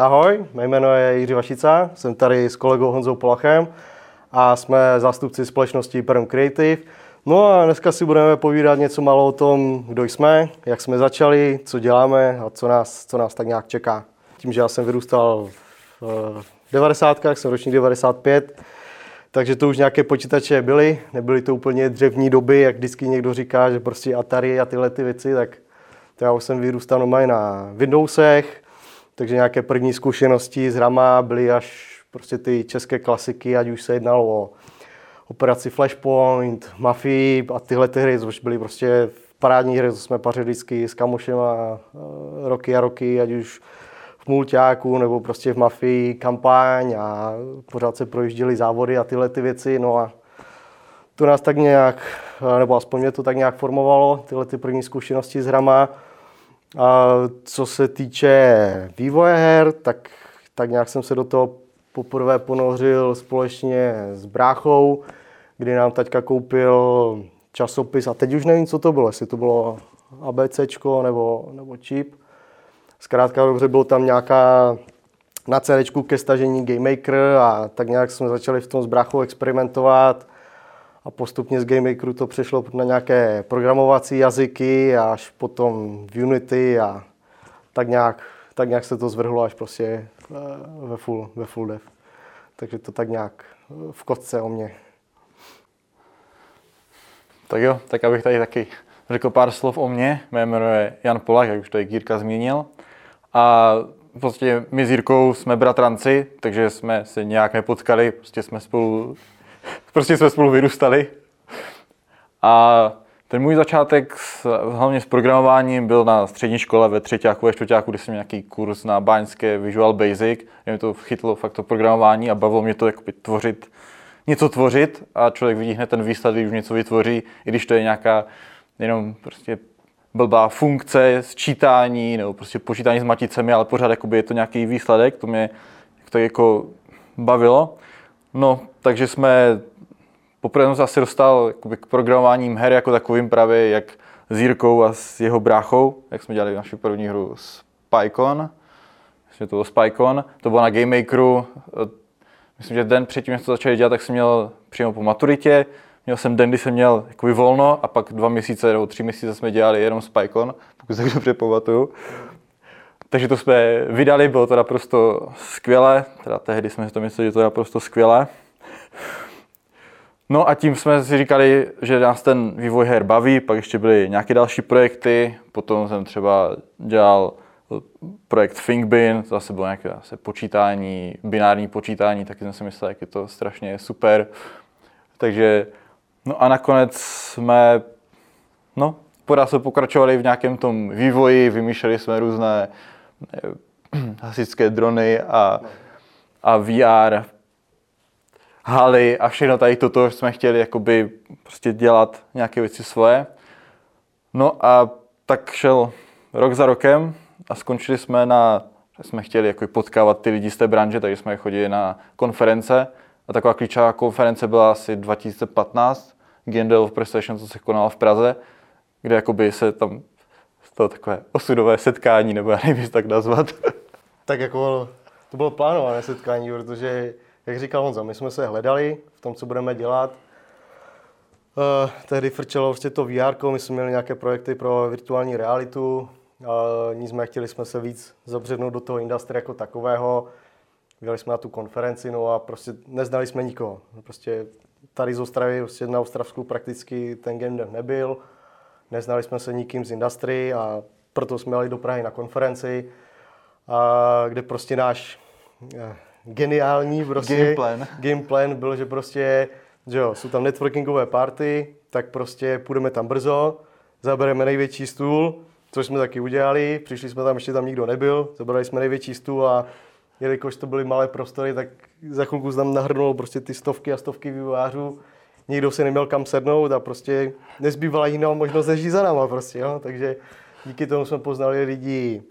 Ahoj, mé jméno je Jiří Vašica, jsem tady s kolegou Honzou Polachem a jsme zástupci společnosti Perm Creative. No a dneska si budeme povídat něco málo o tom, kdo jsme, jak jsme začali, co děláme a co nás, co nás tak nějak čeká. Tím, že já jsem vyrůstal v 90. jsem ročník 95, takže to už nějaké počítače byly, nebyly to úplně dřevní doby, jak vždycky někdo říká, že prostě Atari a tyhle ty věci, tak to já už jsem vyrůstal normálně na Windowsech, takže nějaké první zkušenosti s hrama byly až prostě ty české klasiky, ať už se jednalo o operaci Flashpoint, Mafii a tyhle ty hry, což byly prostě parádní hry, co jsme pařili vždycky s kamošem a eh, roky a roky, ať už v mulťáku nebo prostě v Mafii kampaň a pořád se projížděly závody a tyhle ty věci, no a to nás tak nějak, nebo aspoň mě to tak nějak formovalo, tyhle ty první zkušenosti s hrama. Co se týče vývoje her, tak, tak nějak jsem se do toho poprvé ponořil společně s bráchou, kdy nám taťka koupil časopis a teď už nevím, co to bylo, jestli to bylo ABCčko nebo, nebo čip. Zkrátka dobře, bylo tam nějaká na CD ke stažení Game Maker a tak nějak jsme začali v tom s bráchou experimentovat a postupně z GameMakeru to přešlo na nějaké programovací jazyky až potom v Unity a tak nějak, tak nějak se to zvrhlo až prostě eh, ve full, ve full dev. Takže to tak nějak eh, v kotce o mě. Tak jo, tak abych tady taky řekl pár slov o mně. Mé jméno je Jan Polak, jak už to Jirka zmínil. A prostě my s Jirkou jsme bratranci, takže jsme se nějak nepotkali, prostě jsme spolu prostě jsme spolu vyrůstali. A ten můj začátek s, hlavně s programováním byl na střední škole ve třetíku, ve čtvrtíku, kde jsem měl nějaký kurz na báňské Visual Basic. Mě to chytlo fakt to programování a bavilo mě to jakoby tvořit, něco tvořit a člověk vidí hned ten výsledek, už něco vytvoří, i když to je nějaká jenom prostě blbá funkce, sčítání nebo prostě počítání s maticemi, ale pořád jakoby je to nějaký výsledek, to mě to jako bavilo. No, takže jsme poprvé jsem se asi dostal k programováním her jako takovým právě jak s Jirkou a s jeho bráchou, jak jsme dělali naši první hru Spycon. Myslím, to bylo Spycon. To bylo na Game Makeru. Myslím, že den předtím, než to začali dělat, tak jsem měl přímo po maturitě. Měl jsem den, kdy jsem měl jakoby volno a pak dva měsíce nebo tři měsíce jsme dělali jenom Spycon, pokud se dobře pamatuju. Takže to jsme vydali, bylo to naprosto skvělé, teda tehdy jsme si to mysleli, že to je naprosto skvělé. No a tím jsme si říkali, že nás ten vývoj her baví, pak ještě byly nějaké další projekty, potom jsem třeba dělal projekt ThinkBin, to zase bylo nějaké zase počítání, binární počítání, taky jsem si myslel, jak je to strašně super. Takže, no a nakonec jsme, no, pořád jsme pokračovali v nějakém tom vývoji, vymýšleli jsme různé hasičské drony a, a VR haly a všechno tady toto jsme chtěli jakoby prostě dělat nějaké věci svoje. No a tak šel rok za rokem a skončili jsme na, jsme chtěli jako potkávat ty lidi z té branže, takže jsme chodili na konference a taková klíčová konference byla asi 2015, Gendel of PlayStation, co se konalo v Praze, kde jakoby se tam to takové osudové setkání, nebo já nevím, tak nazvat. tak jako to bylo plánované setkání, protože, jak říkal Honza, my jsme se hledali v tom, co budeme dělat. Uh, tehdy frčelo vlastně to VR, my jsme měli nějaké projekty pro virtuální realitu, uh, nicméně chtěli jsme se víc zabřednout do toho industry jako takového. Vyjeli jsme na tu konferenci, no a prostě neznali jsme nikoho. Prostě tady z Ostravy, prostě na Ostravsku prakticky ten game nebyl neznali jsme se nikým z industry a proto jsme jeli do Prahy na konferenci, a kde prostě náš eh, geniální prostě game plan. game plan byl, že prostě že jo, jsou tam networkingové party, tak prostě půjdeme tam brzo, zabereme největší stůl, což jsme taky udělali, přišli jsme tam, ještě tam nikdo nebyl, zabrali jsme největší stůl a jelikož to byly malé prostory, tak za chvilku tam nahrnulo prostě ty stovky a stovky vývojářů nikdo si neměl kam sednout a prostě nezbývala jiná možnost než za náma prostě, jo? takže díky tomu jsme poznali lidi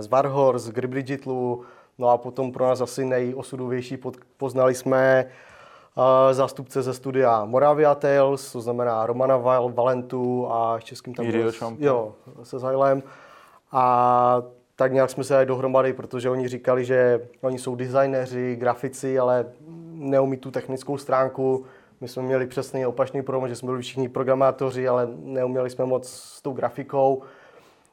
z Warhorse, z Gribridgitlu, no a potom pro nás asi nejosudovější poznali jsme zástupce ze studia Moravia Tales, to znamená Romana Valentu a českým tam byl, jo, se Zajlem. A tak nějak jsme se dali dohromady, protože oni říkali, že oni jsou designéři, grafici, ale neumí tu technickou stránku. My jsme měli přesně opačný problém, že jsme byli všichni programátoři, ale neuměli jsme moc s tou grafikou.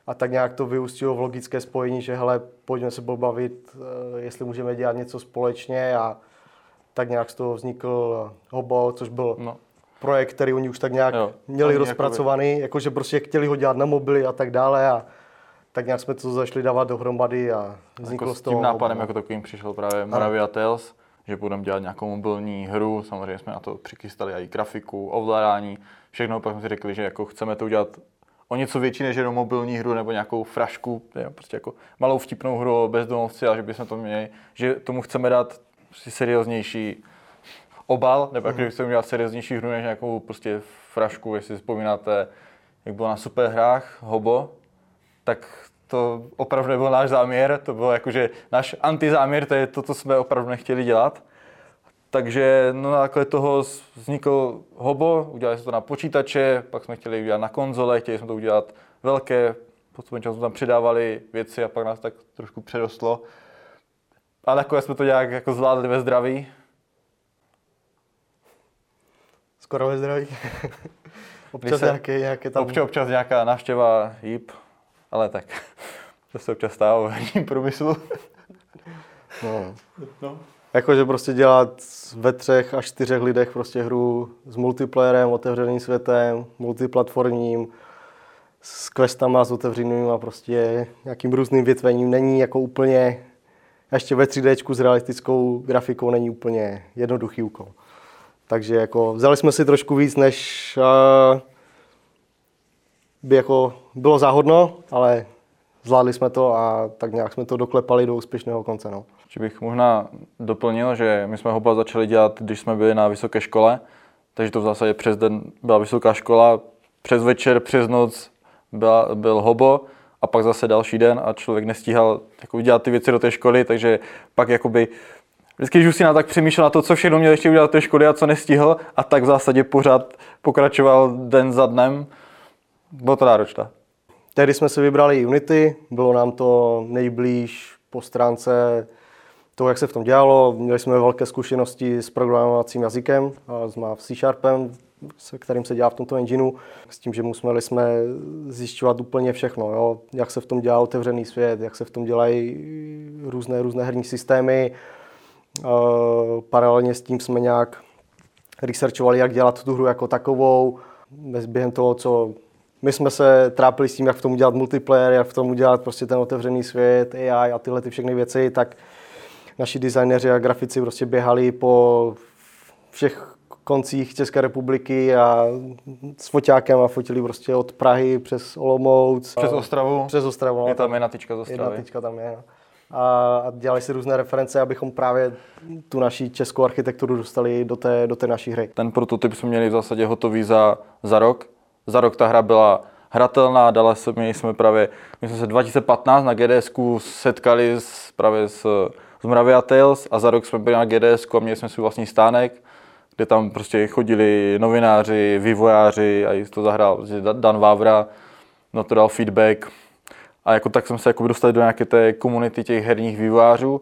A tak nějak to vyústilo v logické spojení, že hele, pojďme se pobavit, eh, jestli můžeme dělat něco společně a tak nějak z toho vznikl Hobo, což byl no. projekt, který oni už tak nějak jo, měli rozpracovaný, jakoby... jakože prostě chtěli ho dělat na mobily a tak dále a tak nějak jsme to zašli dávat dohromady a vzniklo jako z toho. S tím nápadem Hobo. jako takovým přišel právě Moravia Tales, že budeme dělat nějakou mobilní hru, samozřejmě jsme na to přikystali i grafiku, ovládání, všechno, pak jsme si řekli, že jako chceme to udělat o něco větší než jenom mobilní hru nebo nějakou frašku, prostě jako malou vtipnou hru o bezdomovci a že bychom to měli, že tomu chceme dát prostě serióznější obal, nebo mm. chceme udělat serióznější hru než nějakou prostě frašku, jestli si vzpomínáte, jak bylo na superhrách Hobo, tak to opravdu nebyl náš záměr, to bylo jakože náš antizáměr, to je to, co jsme opravdu nechtěli dělat. Takže no, na základě toho vznikl Hobo, udělali jsme to na počítače, pak jsme chtěli udělat na konzole, chtěli jsme to udělat velké, postupně jsme tam přidávali věci a pak nás tak trošku přerostlo. Ale takové jsme to nějak jako zvládli ve zdraví. Skoro ve zdraví. občas se, nějaké, nějaké tam... Občas, občas nějaká návštěva jíp, ale tak to se občas stává v průmyslu. no. no. Jakože prostě dělat ve třech až čtyřech lidech prostě hru s multiplayerem, otevřeným světem, multiplatformním, s questama, s otevřeným a prostě nějakým různým větvením není jako úplně, ještě ve 3D s realistickou grafikou není úplně jednoduchý úkol. Takže jako vzali jsme si trošku víc, než uh, by jako bylo záhodno, ale zvládli jsme to a tak nějak jsme to doklepali do úspěšného konce. No. Že bych možná doplnil, že my jsme Hoba začali dělat, když jsme byli na vysoké škole, takže to v zásadě přes den byla vysoká škola, přes večer, přes noc byla, byl Hobo a pak zase další den a člověk nestíhal jako dělat ty věci do té školy, takže pak jakoby Vždycky, když už si na tak přemýšlel na to, co všechno měl ještě udělat do té školy a co nestihl, a tak v zásadě pořád pokračoval den za dnem. Bylo to náročné. Tehdy jsme si vybrali Unity, bylo nám to nejblíž po stránce toho, jak se v tom dělalo. Měli jsme velké zkušenosti s programovacím jazykem, s C Sharpem, se kterým se dělá v tomto engineu, s tím, že museli jsme zjišťovat úplně všechno, jo? jak se v tom dělá otevřený svět, jak se v tom dělají různé, různé herní systémy. Paralelně s tím jsme nějak researchovali, jak dělat tu hru jako takovou. Během toho, co my jsme se trápili s tím, jak v tom udělat multiplayer, jak v tom udělat prostě ten otevřený svět, AI a tyhle ty všechny věci, tak naši designéři a grafici prostě běhali po všech koncích České republiky a s foťákem a fotili prostě od Prahy přes Olomouc. Přes Ostravu? Přes Ostravu. No, je tam jedna tyčka z Ostravy. Jedna tyčka tam je, no. A dělali si různé reference, abychom právě tu naší českou architekturu dostali do té, do té naší hry. Ten prototyp jsme měli v zásadě hotový za, za rok. Za rok ta hra byla hratelná, dala se, my jsme právě, my jsme se 2015 na GDS setkali s, právě s z Moravia Tales a za rok jsme byli na GDS a měli jsme svůj vlastní stánek, kde tam prostě chodili novináři, vývojáři a to zahrál prostě Dan Vávra, no to dal feedback a jako tak jsme se jako dostali do nějaké té komunity těch herních vývojářů.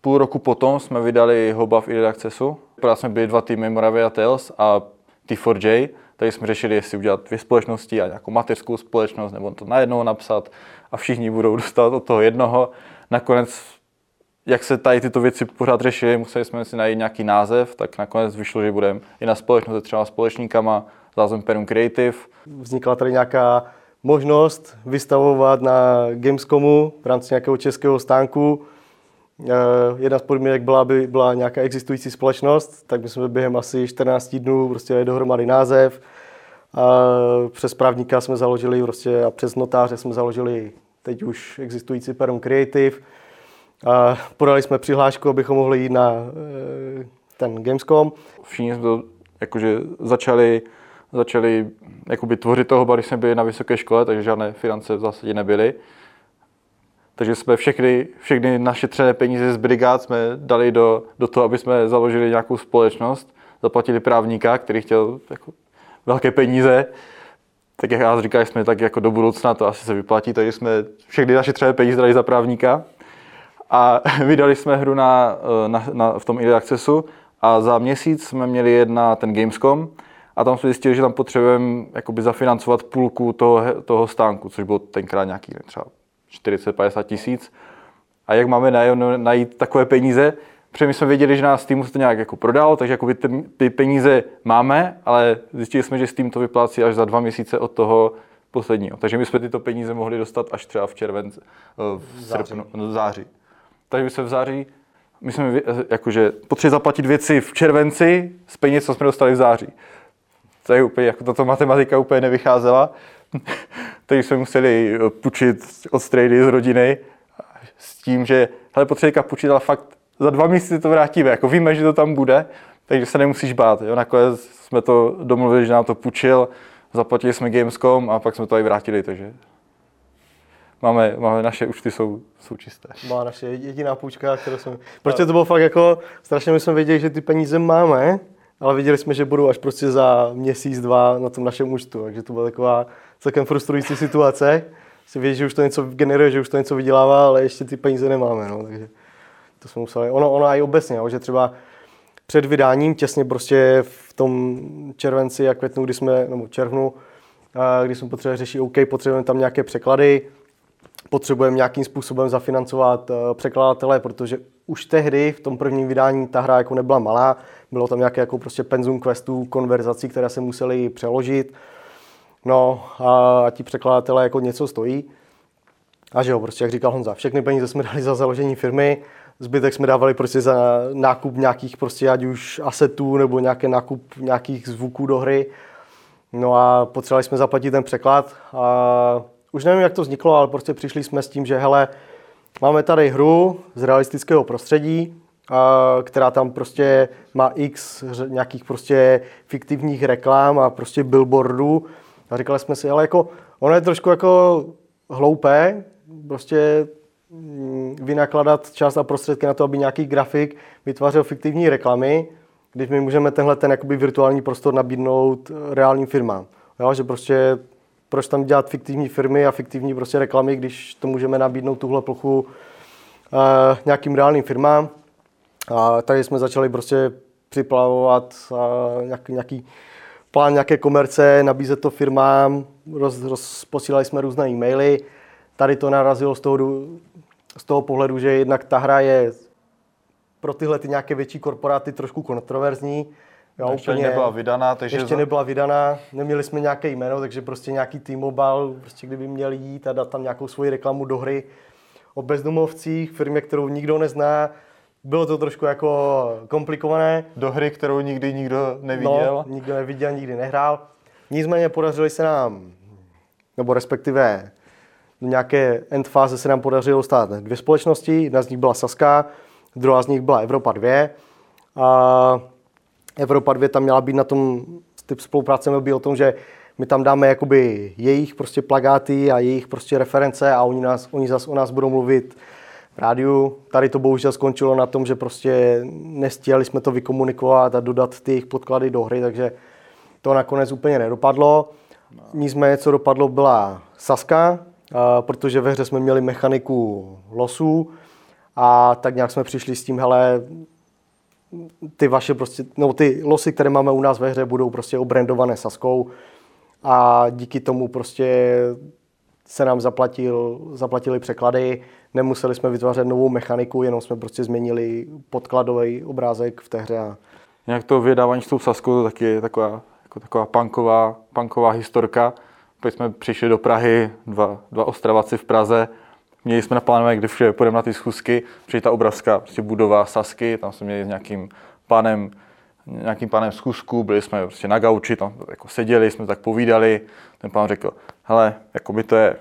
Půl roku potom jsme vydali Hoba v Accessu. Právě jsme byli dva týmy Moravia Tales a T4J, tady jsme řešili, jestli udělat dvě společnosti a nějakou mateřskou společnost, nebo to najednou napsat a všichni budou dostat od toho jednoho. Nakonec jak se tady tyto věci pořád řešily, museli jsme si najít nějaký název, tak nakonec vyšlo, že budeme i na společnost se třeba společníkama s názvem Perum Creative. Vznikla tady nějaká možnost vystavovat na Gamescomu v rámci nějakého českého stánku. Eh, jedna z podmínek byla, aby byla nějaká existující společnost, tak my jsme během asi 14 dnů prostě dali dohromady název. A přes právníka jsme založili prostě, a přes notáře jsme založili teď už existující Perum Creative a podali jsme přihlášku, abychom mohli jít na e, ten Gamescom. Všichni jsme to jakože začali, začali jakoby tvořit toho, když jsme byli na vysoké škole, takže žádné finance v zásadě nebyly. Takže jsme všechny, všechny naše třené peníze z brigád jsme dali do, do toho, aby jsme založili nějakou společnost. Zaplatili právníka, který chtěl jako velké peníze. tak jak já říkal, jsme tak jako do budoucna, to asi se vyplatí, takže jsme všechny naše třeba peníze dali za právníka a vydali jsme hru na, na, na, v tom Early Accessu a za měsíc jsme měli jedna ten Gamescom a tam jsme zjistili, že tam potřebujeme jakoby zafinancovat půlku toho, toho stánku, což bylo tenkrát nějaký třeba 40-50 tisíc. A jak máme najít takové peníze, Protože my jsme věděli, že nás Steam se to nějak jako prodal, takže jako ty, ty peníze máme, ale zjistili jsme, že Steam to vyplácí až za dva měsíce od toho posledního. Takže my jsme tyto peníze mohli dostat až třeba v červenci, eh, v srpnu, no, v září. Takže my jsme v září, my jsme jakože potřebovali zaplatit věci v červenci z peněz, co jsme dostali v září. To je úplně, jako tato matematika úplně nevycházela. Takže jsme museli půjčit od strady z rodiny s tím, že hele, potřebujeme půjčit, ale fakt za dva měsíce to vrátíme, jako víme, že to tam bude, takže se nemusíš bát. Jo? Nakonec jsme to domluvili, že nám to půjčil, zaplatili jsme Gamescom a pak jsme to i vrátili, takže máme, máme naše účty jsou, jsou čisté. Má naše jediná půjčka, kterou jsme... Protože to bylo fakt jako, strašně my jsme věděli, že ty peníze máme, ale viděli jsme, že budou až prostě za měsíc, dva na tom našem účtu, takže to byla taková celkem frustrující situace. Si vědět, že už to něco generuje, že už to něco vydělává, ale ještě ty peníze nemáme, no, takže to jsme museli, ono, ono i obecně, jo, že třeba před vydáním, těsně prostě v tom červenci a květnu, kdy jsme, nebo červnu, kdy jsme potřebovali řešit, OK, potřebujeme tam nějaké překlady, potřebujeme nějakým způsobem zafinancovat eh, překladatele, protože už tehdy v tom prvním vydání ta hra jako nebyla malá, bylo tam nějaké jako prostě penzum questů, konverzací, které se museli přeložit. No a, ti překladatelé jako něco stojí. A že jo, prostě jak říkal Honza, všechny peníze jsme dali za založení firmy, Zbytek jsme dávali prostě za nákup nějakých prostě ať už asetů nebo nějaký nákup nějakých zvuků do hry. No a potřebovali jsme zaplatit ten překlad a už nevím, jak to vzniklo, ale prostě přišli jsme s tím, že hele, máme tady hru z realistického prostředí, která tam prostě má x nějakých prostě fiktivních reklám a prostě billboardů. A říkali jsme si, ale jako, ono je trošku jako hloupé, prostě Mm, vynakladat čas a prostředky na to, aby nějaký grafik vytvářel fiktivní reklamy, když my můžeme tenhle ten jakoby virtuální prostor nabídnout eh, reálným firmám. Jo, že prostě proč tam dělat fiktivní firmy a fiktivní prostě reklamy, když to můžeme nabídnout tuhle plochu uh, nějakým reálným firmám. A tady jsme začali prostě připlavovat uh, nějaký, nějaký plán nějaké komerce, nabízet to firmám, roz, roz, posílali jsme různé e-maily. Tady to narazilo z toho z toho pohledu, že jednak ta hra je pro tyhle ty nějaké větší korporáty trošku kontroverzní. Jo, ještě úplně, nebyla vydaná, takže... Ještě nebyla vydaná, neměli jsme nějaké jméno, takže prostě nějaký T-Mobile, prostě kdyby měl jít a dát tam nějakou svoji reklamu do hry o bezdomovcích, firmě, kterou nikdo nezná, bylo to trošku jako komplikované. Do hry, kterou nikdy nikdo neviděl. No, nikdo neviděl, nikdy nehrál. Nicméně podařili se nám, nebo respektive do nějaké end fáze se nám podařilo stát dvě společnosti. Jedna z nich byla Saska, druhá z nich byla Evropa 2. A Evropa 2 tam měla být na tom, typ spolupráce měl být o tom, že my tam dáme jakoby jejich prostě plagáty a jejich prostě reference a oni, nás, oni zase o nás budou mluvit rádiu. Tady to bohužel skončilo na tom, že prostě nestihli jsme to vykomunikovat a dodat ty jejich podklady do hry, takže to nakonec úplně nedopadlo. Nicméně, co dopadlo, byla Saska, protože ve hře jsme měli mechaniku losů a tak nějak jsme přišli s tím, hele, ty vaše prostě, no ty losy, které máme u nás ve hře, budou prostě obrandované Saskou a díky tomu prostě se nám zaplatil, zaplatili překlady, nemuseli jsme vytvářet novou mechaniku, jenom jsme prostě změnili podkladový obrázek v té hře. A... Nějak to vydávání s tou Saskou to taky je taková, jako taková punková, punková historka. Pak jsme přišli do Prahy, dva, dva Ostravaci v Praze, měli jsme naplánované, kde všude půjdeme na ty schůzky, přijde ta obrazka, prostě budova Sasky, tam jsme měli s nějakým pánem, nějakým pánem schůzku, byli jsme prostě na gauči, tam jako seděli, jsme tak povídali, ten pán řekl, hele, jako by to je,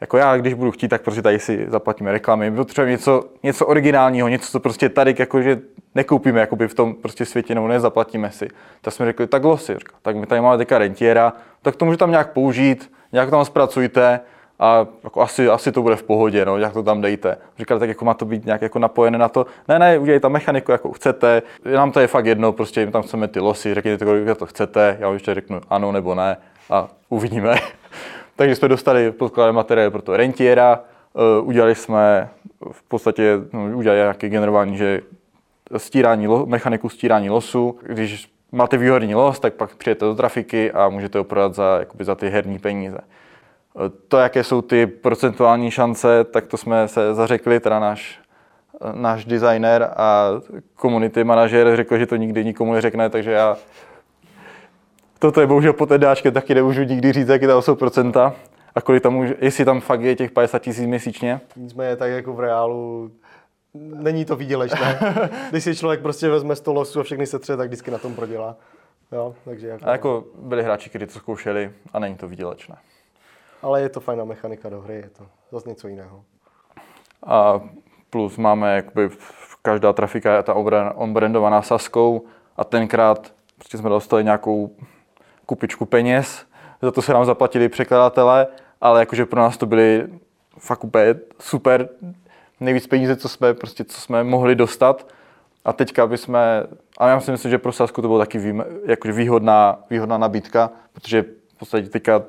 jako já, když budu chtít, tak prostě tady si zaplatíme reklamy. My potřebujeme něco, něco originálního, něco, co prostě tady jakože nekoupíme jakoby v tom prostě světě, nebo nezaplatíme si. Tak jsme řekli, tak losy. Tak my tady máme teďka rentiera, tak to můžete tam nějak použít, nějak tam zpracujte a jako asi, asi to bude v pohodě, no, jak to tam dejte. Říkali, tak jako má to být nějak jako napojené na to. Ne, ne, udělejte tam mechaniku, jako chcete. Nám to je fakt jedno, prostě tam chceme ty losy, řekněte, kolik to chcete, já ještě řeknu ano nebo ne a uvidíme. Takže jsme dostali podkladové materiály pro to rentiera, uh, udělali jsme v podstatě, no, udělali nějaké generování, že stírání, mechaniku stírání losu, když máte výhodný los, tak pak přijete do trafiky a můžete ho prodat za, jakoby za ty herní peníze. To, jaké jsou ty procentuální šance, tak to jsme se zařekli, teda náš, náš designer a community manažer řekl, že to nikdy nikomu neřekne, takže já toto je bohužel po té dáčke, taky nemůžu nikdy říct, jaké to jsou procenta a kolik tam, jestli tam fakt je těch 50 tisíc měsíčně. Nicméně tak jako v reálu není to výdělečné. Když si člověk prostě vezme 100 losů a všechny se tře, tak vždycky na tom prodělá. Jo, takže jako... A jako byli hráči, kteří to zkoušeli a není to výdělečné. Ale je to fajná mechanika do hry, je to zase něco jiného. A plus máme jakoby každá trafika je ta onbrandovaná saskou a tenkrát prostě jsme dostali nějakou kupičku peněz, za to se nám zaplatili překladatelé, ale jakože pro nás to byly fakt úplně super nejvíc peníze, co jsme, prostě, co jsme mohli dostat. A teďka aby jsme, a já si myslím, že pro Sasku to bylo taky vý, jakože výhodná, výhodná nabídka, protože v podstatě teďka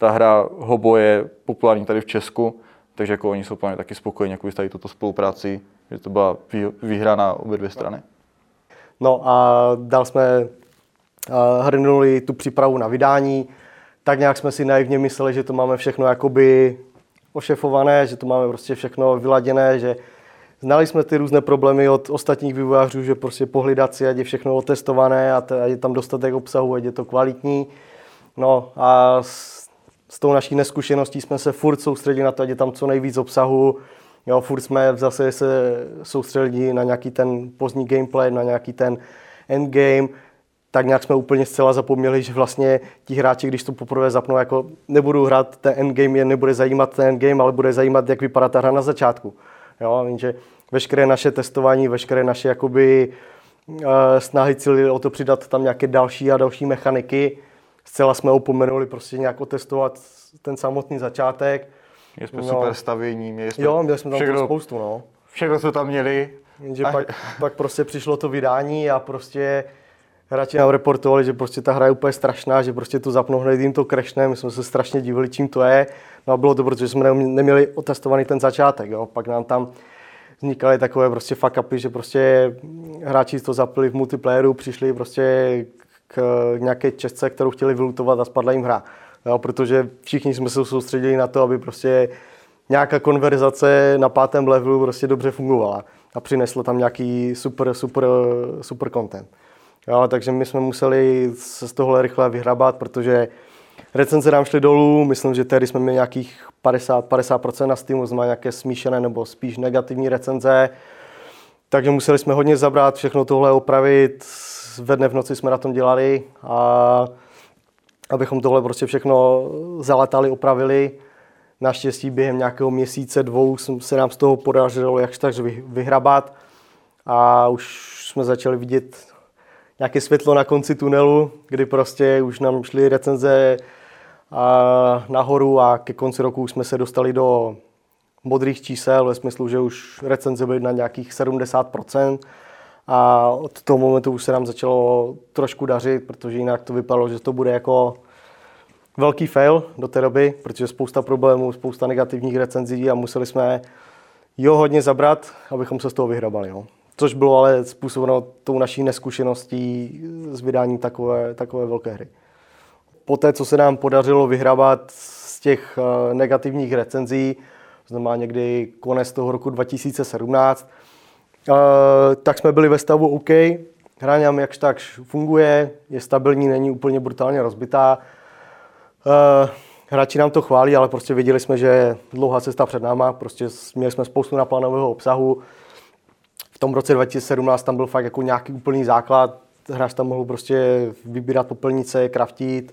ta hra Hobo je populární tady v Česku, takže jako oni jsou plně taky spokojení, jako vystaví tuto spolupráci, že to byla výhra na obě dvě strany. No a dál jsme uh, hrnuli tu přípravu na vydání, tak nějak jsme si naivně mysleli, že to máme všechno jakoby ošefované, že to máme prostě všechno vyladěné, že znali jsme ty různé problémy od ostatních vývojářů, že prostě pohlídat si, ať je všechno otestované a je tam dostatek obsahu, ať je to kvalitní. No a s tou naší neskušeností jsme se furt soustředili na to, ať je tam co nejvíc obsahu. Jo, furt jsme zase se soustředili na nějaký ten pozdní gameplay, na nějaký ten endgame, tak nějak jsme úplně zcela zapomněli, že vlastně ti hráči, když to poprvé zapnou, jako nebudu hrát ten endgame, je nebude zajímat ten endgame, ale bude zajímat, jak vypadá ta hra na začátku. Jo, že veškeré naše testování, veškeré naše jakoby, uh, snahy cíly o to přidat tam nějaké další a další mechaniky, zcela jsme opomenuli prostě nějak otestovat ten samotný začátek. Měli jsme no, super stavění, měli jsme, jo, měli jsme tam všechno, spoustu, no. Všechno jsme tam měli. Že a... pak, pak prostě přišlo to vydání a prostě hráči nám reportovali, že prostě ta hra je úplně strašná, že prostě to zapnou hned jim to crashne, my jsme se strašně divili, čím to je. No a bylo to, protože jsme neměli otestovaný ten začátek, jo. Pak nám tam vznikaly takové prostě fuck upy, že prostě hráči to zapli v multiplayeru, přišli prostě k nějaké čestce, kterou chtěli vylutovat a spadla jim hra. Jo, protože všichni jsme se soustředili na to, aby prostě nějaká konverzace na pátém levelu prostě dobře fungovala a přineslo tam nějaký super, super, super content. Jo, takže my jsme museli se z tohle rychle vyhrabat, protože recenze nám šly dolů, myslím, že tehdy jsme měli nějakých 50, 50% na Steamu, znamená nějaké smíšené nebo spíš negativní recenze, takže museli jsme hodně zabrat, všechno tohle opravit, ve dne v noci jsme na tom dělali a abychom tohle prostě všechno zaletali, opravili. Naštěstí během nějakého měsíce, dvou se nám z toho podařilo jakž tak vyhrabat a už jsme začali vidět nějaké světlo na konci tunelu, kdy prostě už nám šly recenze a nahoru a ke konci roku jsme se dostali do modrých čísel, ve smyslu, že už recenze byly na nějakých 70%. A od toho momentu už se nám začalo trošku dařit, protože jinak to vypadalo, že to bude jako velký fail do té doby, protože spousta problémů, spousta negativních recenzí a museli jsme jo hodně zabrat, abychom se z toho vyhrabali. Jo což bylo ale způsobeno tou naší neskušeností s vydáním takové, takové velké hry. Poté, co se nám podařilo vyhrávat z těch eh, negativních recenzí, znamená někdy konec toho roku 2017, eh, tak jsme byli ve stavu OK, hra nám jakž tak funguje, je stabilní, není úplně brutálně rozbitá. Eh, hráči nám to chválí, ale prostě věděli jsme, že dlouhá cesta před náma, prostě měli jsme spoustu naplánovaného obsahu, tom roce 2017 tam byl fakt jako nějaký úplný základ. Hráč tam mohl prostě vybírat popelnice, kraftit,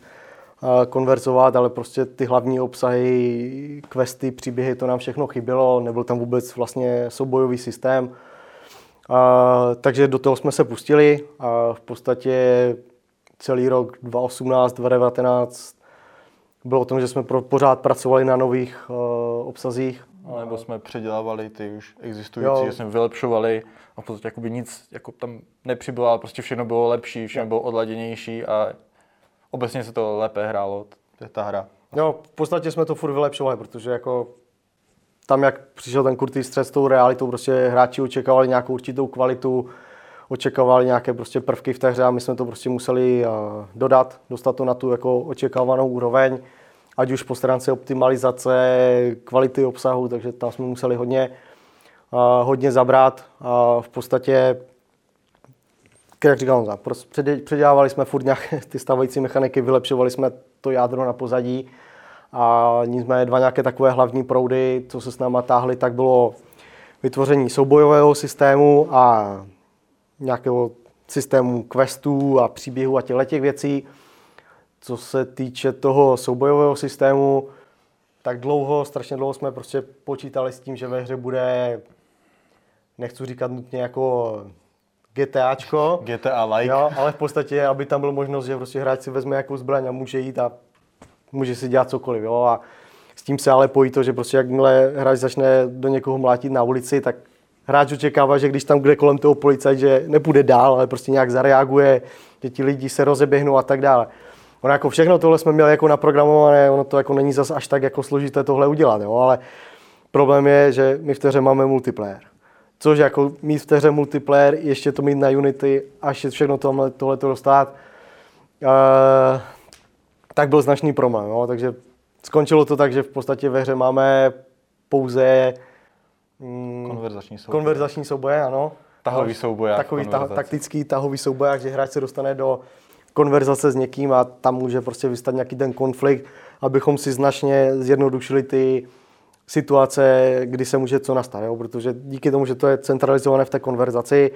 konverzovat, ale prostě ty hlavní obsahy, questy, příběhy, to nám všechno chybělo. Nebyl tam vůbec vlastně soubojový systém. A, takže do toho jsme se pustili a v podstatě celý rok 2018, 2019 bylo o tom, že jsme pořád pracovali na nových uh, obsazích nebo jsme předělávali ty už existující, jo. že jsme vylepšovali a v podstatě jakoby nic jako tam nepřibylo, ale prostě všechno bylo lepší, všechno jo. bylo odladěnější a obecně se to lépe hrálo. To je ta hra. No, v podstatě jsme to furt vylepšovali, protože jako tam, jak přišel ten kurtý střed s tou realitou, prostě hráči očekávali nějakou určitou kvalitu, očekávali nějaké prostě prvky v té hře a my jsme to prostě museli uh, dodat, dostat to na tu jako očekávanou úroveň, ať už po stránce optimalizace, kvality obsahu, takže tam jsme museli hodně, uh, hodně zabrat a v podstatě jak říkal prostě předělávali jsme furt nějaké ty stávající mechaniky, vylepšovali jsme to jádro na pozadí a nicméně dva nějaké takové hlavní proudy, co se s náma táhly, tak bylo vytvoření soubojového systému a nějakého systému questů a příběhů a těchto těch věcí. Co se týče toho soubojového systému, tak dlouho, strašně dlouho jsme prostě počítali s tím, že ve hře bude, nechci říkat nutně jako GTAčko. GTA like. Jo, ale v podstatě, aby tam byla možnost, že prostě hráč si vezme nějakou zbraň a může jít a může si dělat cokoliv. Jo? A s tím se ale pojí to, že prostě jakmile hráč začne do někoho mlátit na ulici, tak hráč očekává, že když tam kde kolem toho policajt, že nepůjde dál, ale prostě nějak zareaguje, že ti lidi se rozeběhnou a tak dále. Ono jako všechno tohle jsme měli jako naprogramované, ono to jako není zas až tak jako složité tohle udělat, jo? ale problém je, že my v té hře máme multiplayer. Což jako mít v té hře multiplayer, ještě to mít na Unity, až je všechno tohle, tohle to dostat, uh, tak byl značný problém. Jo? Takže skončilo to tak, že v podstatě ve hře máme pouze mm, konverzační souboje. Konverzační souboje, ano. Tahový souboje. Takový ta, taktický tahový souboje, že hráč se dostane do konverzace s někým a tam může prostě vystat nějaký ten konflikt, abychom si značně zjednodušili ty situace, kdy se může co nastat, jo? protože díky tomu, že to je centralizované v té konverzaci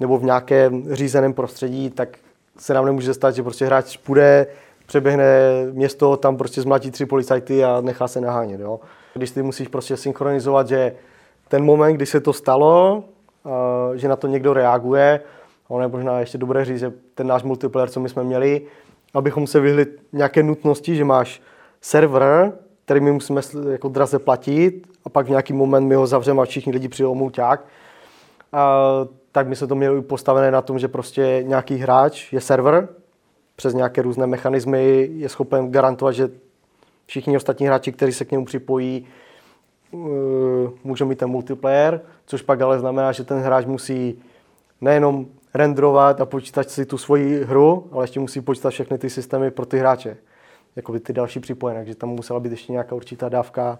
nebo v nějakém řízeném prostředí, tak se nám nemůže stát, že prostě hráč půjde, přeběhne město, tam prostě zmlatí tři policajty a nechá se nahánět. Jo? Když ty musíš prostě synchronizovat, že ten moment, kdy se to stalo, že na to někdo reaguje, ono je možná ještě dobré říct, že ten náš multiplayer, co my jsme měli, abychom se vyhli nějaké nutnosti, že máš server, který my musíme jako draze platit a pak v nějaký moment my ho zavřeme a všichni lidi přijdou mulťák, tak my se to měli postavené na tom, že prostě nějaký hráč je server, přes nějaké různé mechanismy je schopen garantovat, že všichni ostatní hráči, kteří se k němu připojí, eh, můžou mít ten multiplayer, což pak ale znamená, že ten hráč musí nejenom renderovat a počítat si tu svoji hru, ale ještě musí počítat všechny ty systémy pro ty hráče. Jakoby ty další připojené, takže tam musela být ještě nějaká určitá dávka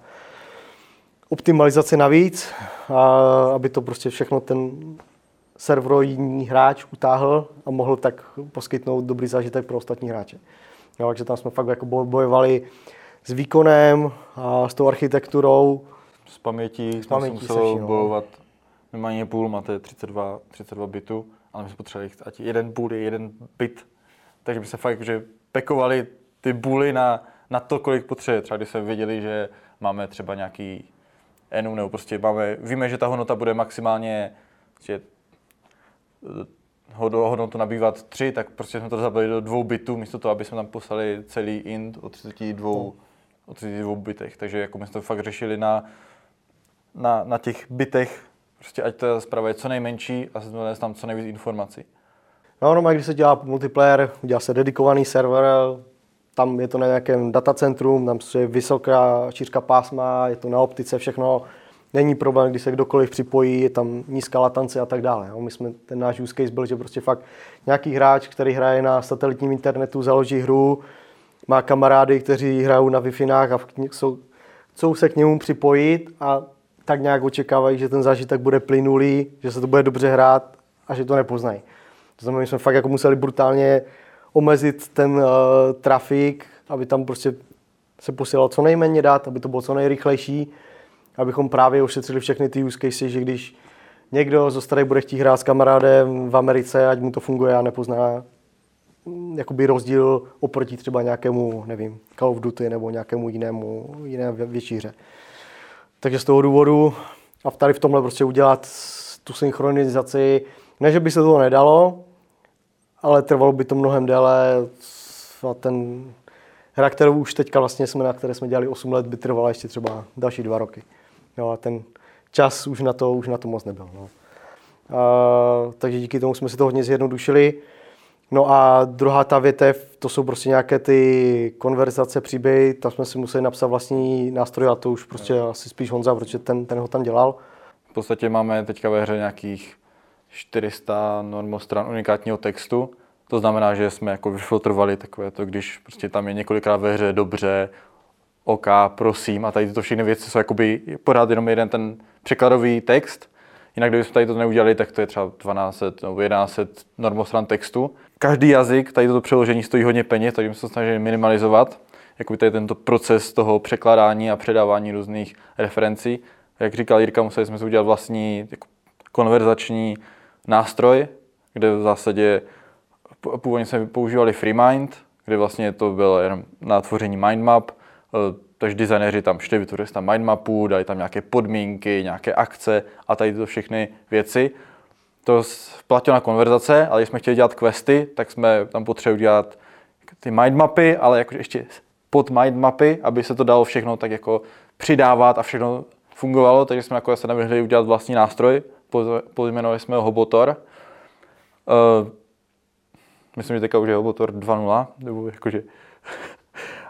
optimalizace navíc, a aby to prostě všechno ten serverový hráč utáhl a mohl tak poskytnout dobrý zážitek pro ostatní hráče. Jo, takže tam jsme fakt jako bojovali s výkonem a s tou architekturou. S pamětí, s pamětí jsme museli no. bojovat minimálně půl, máte 32, 32 bitů, ale my jsme potřebovali ať jeden půl je jeden bit. Takže by se fakt že pekovali ty buly na, na to, kolik potřebuje. Třeba když jsme věděli, že máme třeba nějaký enu, nebo prostě máme, víme, že ta hodnota bude maximálně že hodnotu nabývat 3, tak prostě jsme to zabili do dvou bitů, místo toho, aby jsme tam poslali celý int o 32, no. o 32 bitech. Takže jako my jsme to fakt řešili na, na, na těch bitech, prostě ať ta zpráva je co nejmenší a jsme tam co nejvíc informací. No, no, když se dělá multiplayer, dělá se dedikovaný server, tam je to na nějakém datacentrum, tam je vysoká šířka pásma, je to na optice, všechno není problém, když se kdokoliv připojí, je tam nízká latance a tak dále. Jo. My jsme, ten náš use case byl, že prostě fakt nějaký hráč, který hraje na satelitním internetu, založí hru, má kamarády, kteří hrajou na wi a jsou, chcou se k němu připojit a tak nějak očekávají, že ten zážitek bude plynulý, že se to bude dobře hrát a že to nepoznají. To znamená, že jsme fakt jako museli brutálně omezit ten uh, trafik, aby tam prostě se posílal co nejméně dát, aby to bylo co nejrychlejší abychom právě ušetřili všechny ty use cases, že když někdo z starých bude chtít hrát s kamarádem v Americe, ať mu to funguje a nepozná mm, jakoby rozdíl oproti třeba nějakému, nevím, Call of Duty nebo nějakému jinému, jiné větší hře. Takže z toho důvodu a tady v tomhle prostě udělat tu synchronizaci, ne, že by se to nedalo, ale trvalo by to mnohem déle a ten hra, kterou už teďka vlastně jsme, na které jsme dělali 8 let, by trvala ještě třeba další dva roky. Jo, a ten čas už na to, už na to moc nebyl. No. A, takže díky tomu jsme si to hodně zjednodušili. No a druhá ta větev, to jsou prostě nějaké ty konverzace, příběhy, tam jsme si museli napsat vlastní nástroj a to už prostě no. asi spíš Honza, protože ten, ten ho tam dělal. V podstatě máme teďka ve hře nějakých 400 normostran unikátního textu. To znamená, že jsme jako vyfiltrovali takové to, když prostě tam je několikrát ve hře dobře, OK, prosím a tady tyto všechny věci jsou jakoby pořád jenom jeden ten překladový text. Jinak kdybychom tady to neudělali, tak to je třeba 12 nebo 11 normostran textu. Každý jazyk, tady toto přeložení stojí hodně peněz, takže jsme se snažili minimalizovat jakoby tady tento proces toho překládání a předávání různých referencí. Jak říkal Jirka, museli jsme si udělat vlastní jako konverzační nástroj, kde v zásadě původně jsme používali FreeMind, kde vlastně to bylo jenom na tvoření mindmap, takže designéři tam šli, vytvořili tam mindmapu, dali tam nějaké podmínky, nějaké akce a tady tyto všechny věci. To platilo na konverzace, ale když jsme chtěli dělat questy, tak jsme tam potřebovali dělat ty mindmapy, ale jakože ještě pod mindmapy, aby se to dalo všechno tak jako přidávat a všechno fungovalo, takže jsme nakonec se navrhli udělat vlastní nástroj, pojmenovali jsme ho Hobotor. Uh, myslím, že teďka už je Hobotor 2.0, nebo jakože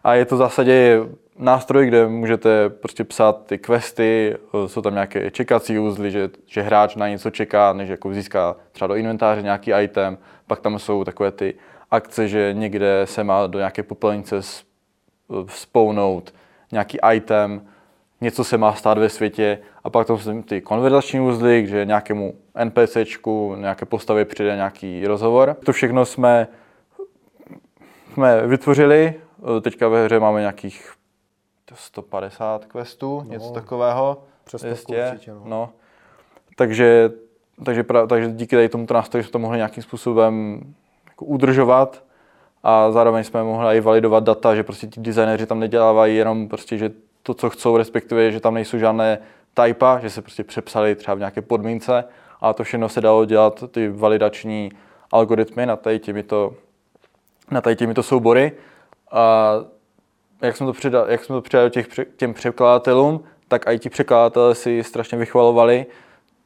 a je to v zásadě nástroj, kde můžete prostě psát ty questy, eh, jsou tam nějaké čekací úzly, že, že hráč na něco čeká, než jako získá třeba do inventáře nějaký item, pak tam jsou takové ty akce, že někde se má do nějaké popelnice eh, spounout nějaký item, něco se má stát ve světě. A pak tam jsou ty konverzační úzly, kde nějakému NPCčku, nějaké postavě přijde nějaký rozhovor. To všechno jsme, jsme vytvořili, Eh, teďka ve hře máme nějakých 150 questů, no, něco takového. Přes určitě, no. no. Takže, takže, pra, takže díky tady tomuto nástroji jsme to mohli nějakým způsobem jako udržovat a zároveň jsme mohli i validovat data, že prostě ti designéři tam nedělávají jenom prostě, že to, co chcou, respektive, že tam nejsou žádné typa, že se prostě přepsali třeba v nějaké podmínce a to všechno se dalo dělat ty validační algoritmy na tady těmito, na tady těmito soubory a jak jsme to předali, jak jsme to předali těch, těm překladatelům, tak i ti překladatelé si strašně vychvalovali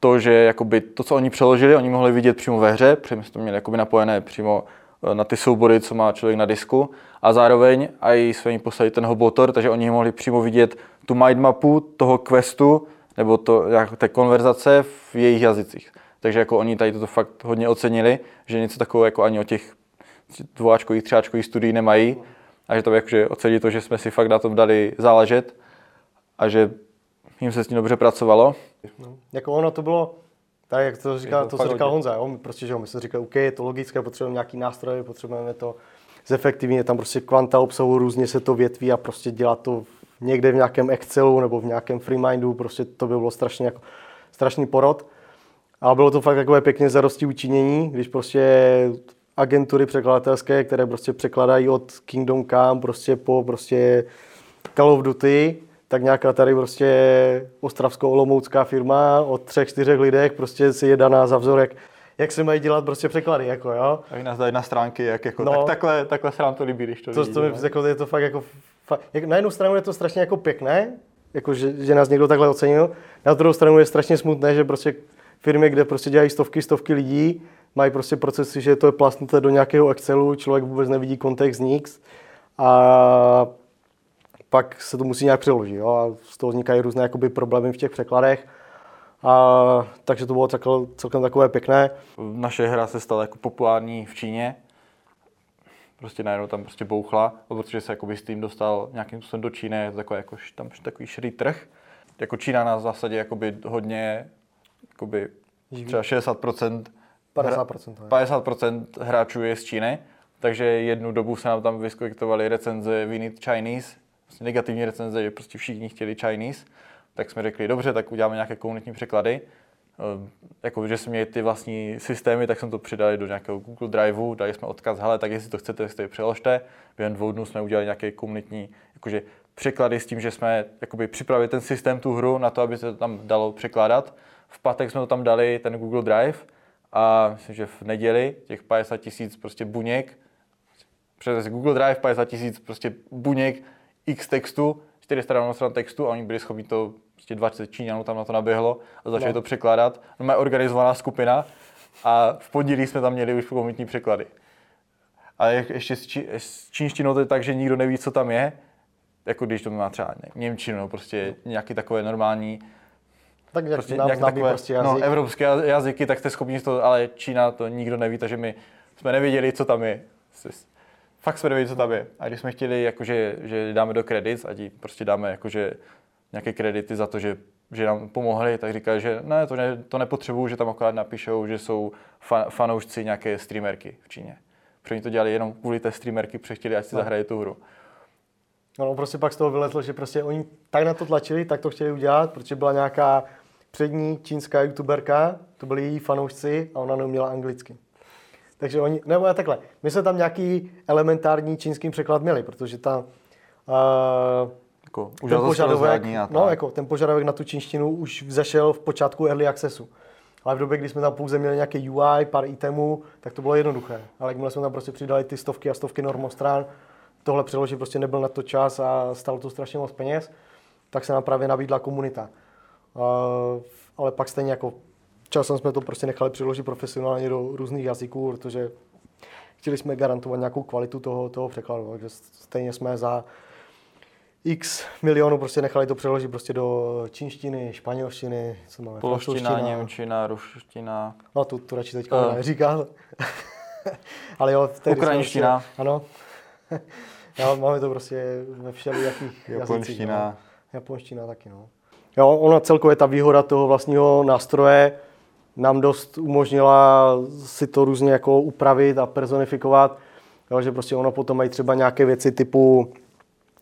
to, že jakoby to, co oni přeložili, oni mohli vidět přímo ve hře, protože jsme to měli jakoby napojené přímo e, na ty soubory, co má člověk na disku a zároveň i jsme jim poslali ten hobotor, takže oni mohli přímo vidět tu mindmapu toho questu nebo to, jak, té konverzace v jejich jazycích. Takže jako oni tady toto fakt hodně ocenili, že něco takového jako ani o těch dvoáčkových, třáčkových studií nemají a že to jakože ocenit to, že jsme si fakt na tom dali záležet a že jim se s tím dobře pracovalo. No, jako ono to bylo, tak jak to říká, to, to co říkal Honza, jo? prostě, že jo, my jsme říkali, OK, je to logické, potřebujeme nějaký nástroj, potřebujeme to zefektivně, tam prostě kvanta obsahu různě se to větví a prostě dělat to někde v nějakém Excelu nebo v nějakém FreeMindu, prostě to by bylo strašně jako, strašný porod. A bylo to fakt takové pěkně zarosti učinění, když prostě agentury překladatelské, které prostě překladají od Kingdom Come prostě po prostě Call of Duty, tak nějaká tady prostě ostravsko-olomoucká firma od třech, čtyřech lidech prostě si je daná za vzor, jak, jak se mají dělat prostě překlady, jako jo. A nás dají na stránky, jak jako, no, tak, takhle, takhle se nám to líbí, když to, to, vidí, to, mi, jako, je to fakt jako, fakt, jak, na jednu stranu je to strašně jako pěkné, jako že, že, nás někdo takhle ocenil, na druhou stranu je strašně smutné, že prostě firmy, kde prostě dělají stovky, stovky lidí, mají prostě procesy, že to je plastnuté do nějakého Excelu, člověk vůbec nevidí kontext nic a pak se to musí nějak přeložit. Jo? A z toho vznikají různé jakoby, problémy v těch překladech. A, takže to bylo celkem, celkem takové pěkné. Naše hra se stala jako populární v Číně. Prostě najednou tam prostě bouchla, protože se jakoby s tím dostal nějakým způsobem do Číny, je to takový, jako, tam takový širý trh. Jako Čína nás v zásadě jakoby hodně, jakoby třeba 60% 50%. 50% hráčů je z Číny, takže jednu dobu se nám tam vyskojektovaly recenze We Need Chinese, vlastně negativní recenze, že prostě všichni chtěli Chinese, tak jsme řekli, dobře, tak uděláme nějaké komunitní překlady. Ehm, jako, že jsme měli ty vlastní systémy, tak jsme to přidali do nějakého Google Driveu, dali jsme odkaz, hele, tak jestli to chcete, tak to přeložte. Během dvou dnů jsme udělali nějaké komunitní jakože, překlady s tím, že jsme jakoby, připravili ten systém, tu hru na to, aby se to tam dalo překládat. V pátek jsme to tam dali, ten Google Drive, a myslím, že v neděli těch 50 tisíc prostě buněk, přes Google Drive 50 tisíc prostě buněk x textu, 400 stran textu a oni byli schopni to, prostě 20 Číňanů tam na to naběhlo a začali no. to překládat. No, má organizovaná skupina a v pondělí jsme tam měli už komunitní překlady. A ještě s, či, s čínštinou to je tak, že nikdo neví, co tam je, jako když to má třeba ne, Němčinu, prostě nějaký takové normální Tak jak prostě nám nějak takové, prostě jazyk. no, evropské jaz- jazyky, tak jste schopni to, ale Čína to nikdo neví, takže my jsme nevěděli, co tam je. Fakt jsme nevěděli, co tam je. A když jsme chtěli, jakože, že dáme do kredit, a ti prostě dáme jakože nějaké kredity za to, že, že nám pomohli, tak říkali, že ne, to, ne, to nepotřebuju, že tam akorát napíšou, že jsou fa, fanoušci nějaké streamerky v Číně. Protože oni to dělali jenom kvůli té streamerky, protože chtěli, ať si No. zahraje tu hru. No, prostě pak z toho vyletlo, že prostě oni tak na to tlačili, tak to chtěli udělat, protože byla nějaká přední čínská youtuberka, to byli její fanoušci a ona neuměla anglicky. Takže oni, nebo já takhle, my jsme tam nějaký elementární čínský překlad měli, protože ta, uh, Jako, ten požadavek, no, jako ten požadavek na tu čínštinu už vzešel v počátku early accessu. Ale v době, kdy jsme tam pouze měli nějaký UI, pár itemů, tak to bylo jednoduché. Ale jakmile jsme tam prostě přidali ty stovky a stovky normostrán, tohle přeložit prostě nebyl na to čas a stalo to strašně moc peněz, tak se nám právě nabídla komunita. Ale pak stejně jako časem jsme to prostě nechali přeložit profesionálně do různých jazyků, protože chtěli jsme garantovat nějakou kvalitu toho, toho překladu, takže stejně jsme za x milionů prostě nechali to přeložit prostě do čínštiny, španělštiny, co máme, Polština, němčina, ruština, No to, to radši teďka uh. neříká. Ale jo, tehdy Ukrajinština. Prostě, ano. jo, máme to prostě ve všelijakých jazycích. japonština. No. Japonština taky, no. Jo, ona celkově ta výhoda toho vlastního nástroje nám dost umožnila si to různě jako upravit a personifikovat, jo, že prostě ono potom mají třeba nějaké věci typu,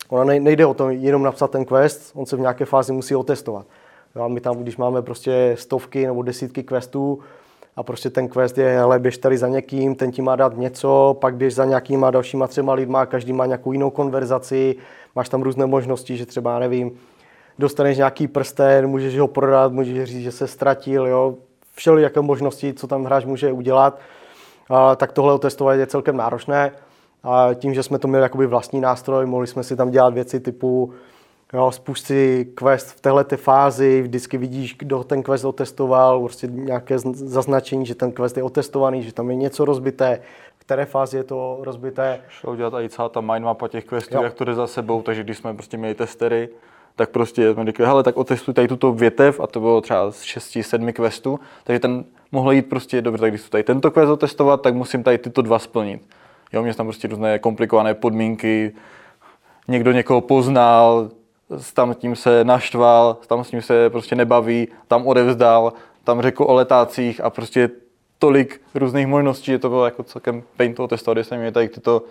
ona nej- nejde o to jenom napsat ten quest, on se v nějaké fázi musí otestovat. Jo, a my tam, když máme prostě stovky nebo desítky questů a prostě ten quest je, hele, běž tady za někým, ten ti má dát něco, pak běž za nějakýma dalšíma třema lidma, každý má nějakou jinou konverzaci, máš tam různé možnosti, že třeba, nevím, dostaneš nějaký prsten, můžeš ho prodat, můžeš říct, že se ztratil, jo, všelijaké možnosti, co tam hráč může udělat, a, tak tohle otestovat je celkem náročné. A tím, že jsme to měli jakoby vlastní nástroj, mohli jsme si tam dělat věci typu jo, spušť si quest v téhle fázi, vždycky vidíš, kdo ten quest otestoval, prostě nějaké zn- zaznačení, že ten quest je otestovaný, že tam je něco rozbité, v které fázi je to rozbité. šlo udělat i celá ta mindmapa těch questů, Jo. jak to jde za sebou, takže když jsme prostě měli testery, tak prostě jsme řekli, hele, tak otestuj tady tuto větev a to bylo třeba z 6-7 questů, takže ten mohl jít prostě, dobře, tak když chci tady tento quest otestovat, tak musím tady tyto dva splnit. Jo, jsem tam prostě různé komplikované podmínky, někdo někoho poznal, tam tím se naštval, tam s ním se prostě nebaví, tam odevzdal, tam řekl o letácích a prostě tolik různých možností, že to bylo jako celkem pain to testovat, jestli měli tady tyto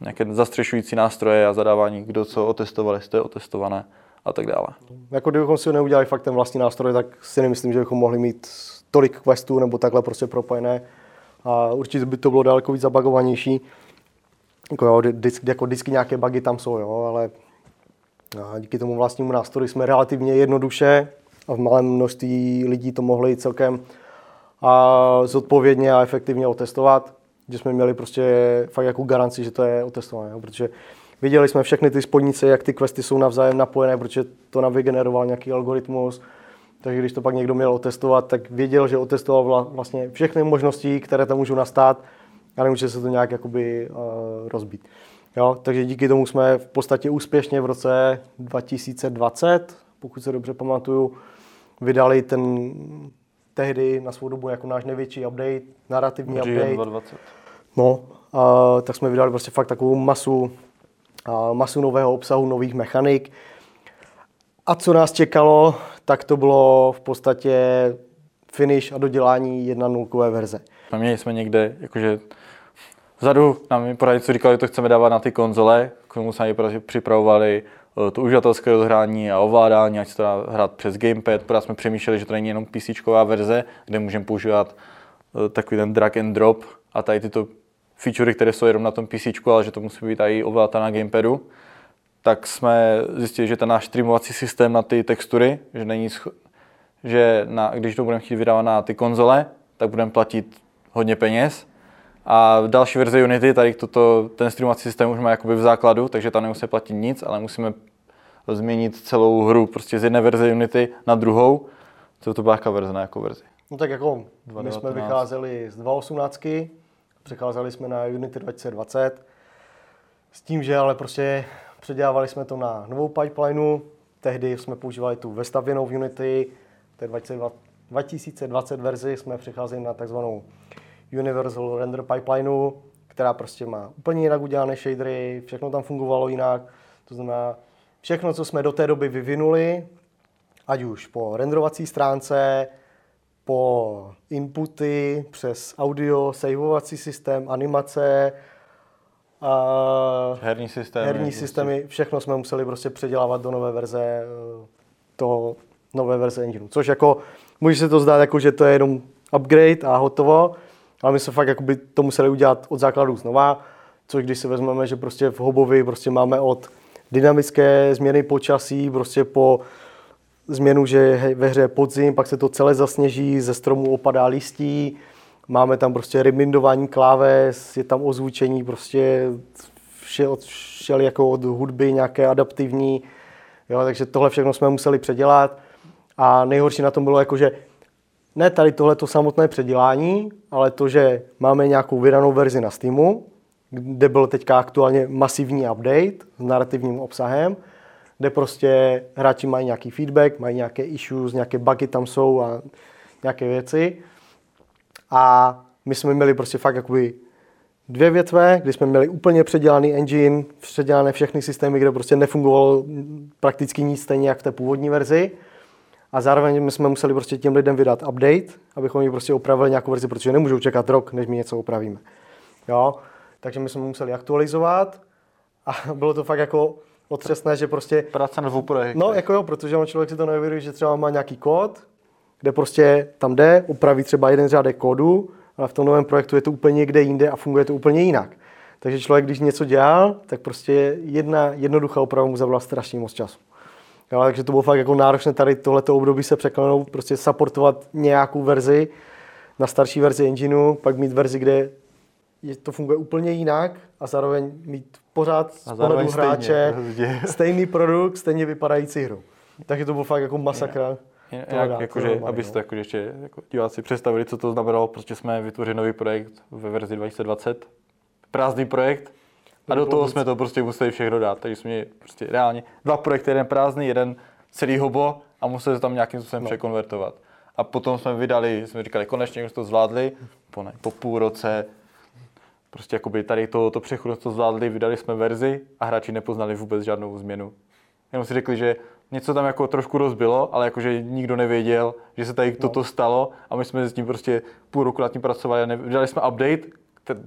nějaké zastřešující nástroje a zadávání, kdo co otestoval, jestli to je otestované a tak dále. Jako kdybychom si neudělali fakt ten vlastní nástroj, tak si nemyslím, že bychom mohli mít tolik questů nebo takhle prostě propojené. A určitě by to bylo daleko víc zabagovanější. Jako, jo, disk, jako vždycky nějaké bugy tam jsou, jo, ale a díky tomu vlastnímu nástroji jsme relativně jednoduše a v malém množství lidí to mohli celkem a zodpovědně a efektivně otestovat, že jsme měli prostě fakt jako garanci, že to je otestované, jo, protože viděli jsme všechny ty spojnice, jak ty questy jsou navzájem napojené, protože to nám vygeneroval nějaký algoritmus, takže když to pak někdo měl otestovat, tak věděl, že otestoval vla- vlastně všechny možnosti, které tam můžou nastat a nemůže se to nějak jakoby uh, rozbít. Jo, takže díky tomu jsme v podstatě úspěšně v roce 2020, pokud se dobře pamatuju, vydali ten tehdy na svou dobu jako náš největší update, narrativní GN update. 220. No, a, tak jsme vydali prostě fakt takovou masu, masu nového obsahu, nových mechanik. A co nás čekalo, tak to bylo v podstatě finish a dodělání 1.0 verze. A měli jsme někde, jakože vzadu nám poradci říkali, že to chceme dávat na ty konzole, k tomu jsme právě připravovali eh, to uživatelské rozhrání a ovládání, ať se to dá hrát přes gamepad, protože jsme přemýšleli, že to není jenom PC verze, kde můžeme používat eh, takový ten drag and drop a tady tyto featurey, které jsou jenom na tom PC, ale že to musí být i ovládatelné na gamepadu, tak jsme zjistili, že ten náš streamovací systém na ty textury, že není scho- že na, když to budeme chtít vydávat na ty konzole, tak budeme platit hodně peněz. A v další verzi Unity, tady toto, ten streamovací systém už má jakoby v základu, takže tam nemusíme platit nic, ale musíme změnit celou hru prostě z jedné verze Unity na druhou. Co to byla jaká verze, na jakou verzi? No tak jako my 2.19. jsme vycházeli z 2.18 Přecházeli jsme na Unity 2020 s tím, že ale prostě předělávali jsme to na novou pipelineu. Tehdy jsme používali tu vestavěnou v Unity, té 2020 verzi jsme přecházeli na takzvanou Universal Render Pipelineu, která prostě má úplně jinak udělané shadery, všechno tam fungovalo jinak. To znamená, všechno, co jsme do té doby vyvinuli, ať už po renderovací stránce, po inputy, přes audio, saveovací systém, animace, a herní systémy, herní prostě. systémy, všechno jsme museli prostě předělávat do nové verze eh, toho nové verze engineu. Což jako, může se to zdát jako, že to je jenom upgrade a hotovo, ale my jsme fakt jakoby to museli udělat od základu znova, což když si vezmeme, že prostě v Hobovi prostě máme od dynamické změny počasí, prostě po změnu, že ve hře je podzim, pak se to celé zasněží, ze stromu opadá listí, máme tam prostě remindování kláves, je tam ozvučení prostě vše od, všeli jako od hudby nějaké adaptivní, jo, takže tohle všechno jsme museli předělat. A nejhorší na tom bylo jako, že ne tady tohle to samotné předělání, ale to, že máme nějakou vydanou verzi na Steamu, kde byl teďka aktuálně masivní update s narrativním obsahem, kde prostě hráči mají nějaký feedback, mají nějaké issues, nějaké bugy tam jsou a nějaké věci. A my jsme měli prostě fakt jakoby dvě větve, kdy jsme měli úplně předělaný engine, předělané všechny systémy, kde prostě nefungovalo prakticky nic stejně jak v té původní verzi. A zároveň my jsme museli prostě těm lidem vydat update, abychom jim prostě opravili nějakou verzi, protože nemůžou čekat rok, než my něco opravíme. Jo? Takže my jsme museli aktualizovat a bylo to fakt jako otřesné, že prostě... Práce na dvou No, jako jo, protože on člověk si to neuvědomí, že třeba má nějaký kód, kde prostě tam jde, upraví třeba jeden řádek kódu, ale v tom novém projektu je to úplně někde jinde a funguje to úplně jinak. Takže člověk, když něco dělal, tak prostě jedna jednoduchá oprava mu zabrala strašně moc času. Jo, takže to bylo fakt jako náročné tady tohleto období se překlenout, prostě supportovat nějakou verzi na starší verzi engineu, pak mít verzi, kde je, to funguje úplně jinak a zároveň mít pořád z pohledu hráče stejně, stejný produkt, stejně vypadající hru. Takže to bylo fakt jako masakra. Yeah. Jak, jakože, abyste jako, ještě jako diváci představili, co to znamenalo, prostě jsme vytvořili nový projekt ve verzi 2020, prázdný projekt, a do toho jsme to prostě museli všechno dát, takže jsme měli prostě reálně dva projekty, jeden prázdný, jeden celý hobo a museli se tam nějakým způsobem no. překonvertovat. A potom jsme vydali, jsme říkali, konečně jsme to zvládli, po, ne, po půl roce, prostě jakoby tady to, to přechod to zvládli, vydali jsme verzi a hráči nepoznali vůbec žádnou změnu. Jenom si řekli, že něco tam jako trošku rozbilo, ale jakože nikdo nevěděl, že se tady no. toto stalo a my jsme s tím prostě půl roku nad tím pracovali a ne, dali jsme update,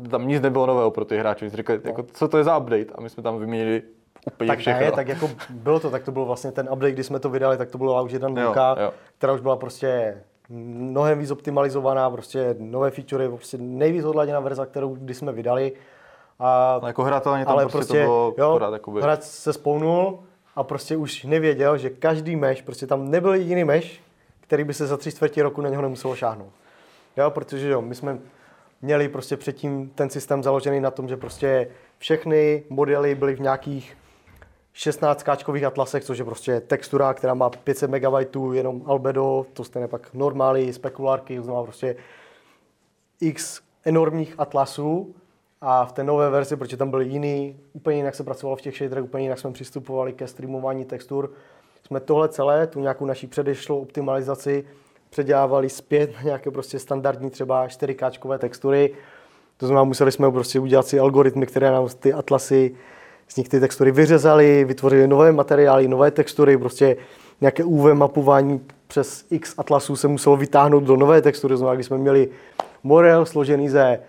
tam nic nebylo nového pro ty hráče. Jsme řekli, no. jako, co to je za update? A my jsme tam vyměnili úplně tak všechno. Ne, tak jako bylo to, tak to bylo vlastně ten update, kdy jsme to vydali, tak to byla už jedna nulka, která už byla prostě mnohem víc optimalizovaná, prostě nové feature, prostě nejvíc odladěná verze, kterou když jsme vydali. A, ale jako hratelně tam ale prostě, prostě to bylo jo, pořád, jakoby... hráč se spounul, a prostě už nevěděl, že každý meš, prostě tam nebyl jediný meš, který by se za tři čtvrtě roku na něho nemuselo šáhnout. Jo, protože jo, my jsme měli prostě předtím ten systém založený na tom, že prostě všechny modely byly v nějakých 16 káčkových atlasech, což je prostě textura, která má 500 MB, jenom albedo, to stejně pak normály, spekulárky, to znamená prostě x enormních atlasů, a v té nové verzi, protože tam byl jiný, úplně jinak se pracovalo v těch shaderech, úplně jinak jsme přistupovali ke streamování textur, jsme tohle celé, tu nějakou naší předešlou optimalizaci předělávali zpět na nějaké prostě standardní třeba 4K textury. To znamená, museli jsme prostě udělat si algoritmy, které nám ty atlasy z nich ty textury vyřezali, vytvořili nové materiály, nové textury, prostě nějaké UV mapování přes X atlasů se muselo vytáhnout do nové textury. Znamená, když jsme měli model složený ze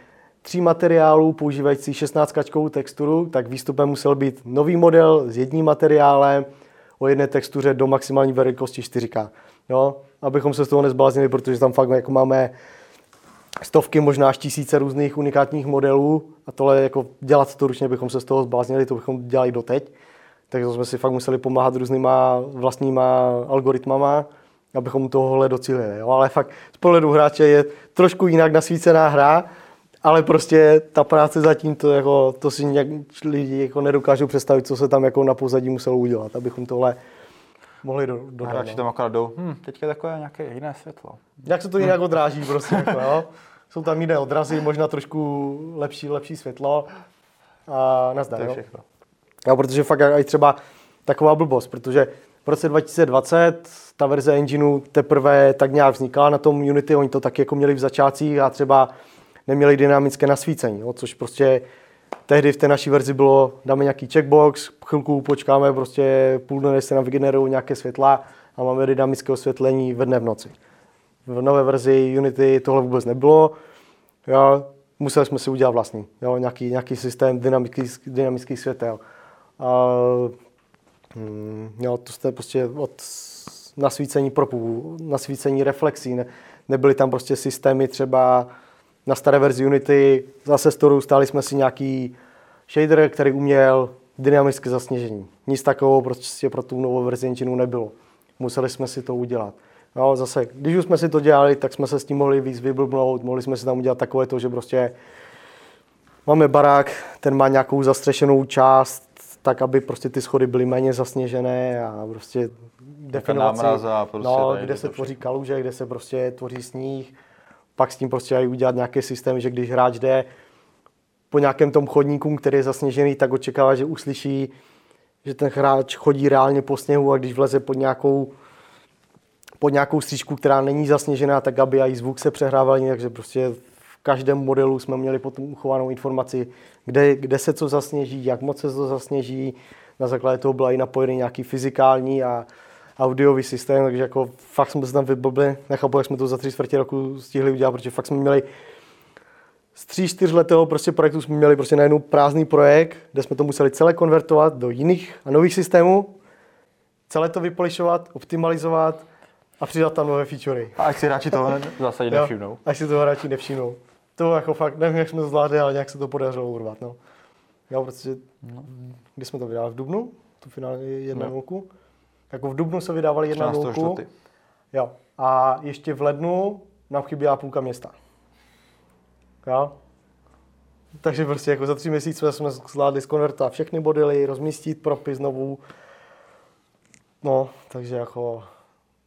tří materiálů používající 16 kačkovou texturu, tak výstupem musel být nový model s jedním materiálem o jedné textuře do maximální velikosti 4K. Jo? Abychom se z toho nezbláznili, protože tam fakt jako máme stovky, možná až tisíce různých unikátních modelů a tohle jako dělat to ručně, bychom se z toho zbláznili, to bychom dělali doteď. Takže jsme si fakt museli pomáhat různýma vlastníma algoritmama, abychom tohle docílili. Jo? Ale fakt z pohledu hráče je trošku jinak nasvícená hra, ale prostě ta práce zatím, to, jako, to si nějak lidi jako nedokážou představit, co se tam jako na pozadí muselo udělat, abychom tohle mohli do, do Hráči no. tam akorát jdou, hm, teďka takové nějaké jiné světlo. Jak se to jinak odráží prostě, jako, jo? jsou tam jiné odrazy, možná trošku lepší, lepší světlo a nazdar. To je jo. všechno. Jo, protože fakt i třeba taková blbost, protože v roce 2020 ta verze engineu teprve tak nějak vznikala na tom Unity, oni to taky jako měli v začátcích a třeba neměli dynamické nasvícení, jo, což prostě tehdy v té naší verzi bylo, dáme nějaký checkbox, chvilku počkáme, prostě půl dne, se nám vygenerují nějaké světla a máme dynamické osvětlení ve dne v noci. V nové verzi Unity tohle vůbec nebylo, jo, museli jsme si udělat vlastní, jo, nějaký, nějaký systém dynamických, dynamických světel. A, hm, jo, to jste prostě od nasvícení propů, nasvícení reflexí, ne, nebyly tam prostě systémy třeba na staré verzi Unity, zase z toho stáli jsme si nějaký shader, který uměl dynamické zasněžení. Nic takového prostě pro tu novou verzi engineu nebylo. Museli jsme si to udělat. No, zase, když už jsme si to dělali, tak jsme se s tím mohli víc vyblbnout, mohli jsme si tam udělat takové to, že prostě máme barák, ten má nějakou zastřešenou část, tak aby prostě ty schody byly méně zasněžené a prostě definovat si, prostě no, kde se tvoří kaluže, kde se prostě tvoří sníh, pak s tím prostě i udělat nějaký systém, že když hráč jde po nějakém tom chodníku, který je zasněžený, tak očekává, že uslyší, že ten hráč chodí reálně po sněhu a když vleze pod nějakou pod nějakou stříčku, která není zasněžená, tak aby i zvuk se přehrával, takže prostě v každém modelu jsme měli potom uchovanou informaci, kde, kde se co zasněží, jak moc se to zasněží. Na základě toho byla i napojený nějaký fyzikální a audiový systém, takže jako fakt jsme se tam vyblbli. Nechápu, jak jsme to za tři čtvrtě roku stihli udělat, protože fakt jsme měli z tří, čtyřletého prostě projektu jsme měli prostě najednou prázdný projekt, kde jsme to museli celé konvertovat do jiných a nových systémů, celé to vypolišovat, optimalizovat a přidat tam nové featurey. A ať si hráči toho zásadě Jo, nevšimnou. Až si to hráči nevšimnou. To jako fakt, nevím, jak jsme to zvládli, ale nějak se to podařilo urvat. No. Jo, protože, kdy jsme to vydávali? V Dubnu? Tu finální jedna No. Jako v Dubnu se vydávali jedna 13. nulku. Jo. A ještě v lednu nám chyběla půlka města. Jo. Takže prostě jako za tři měsíce jsme zvládli skonvertovat všechny modely, rozmístit propy znovu. No, takže jako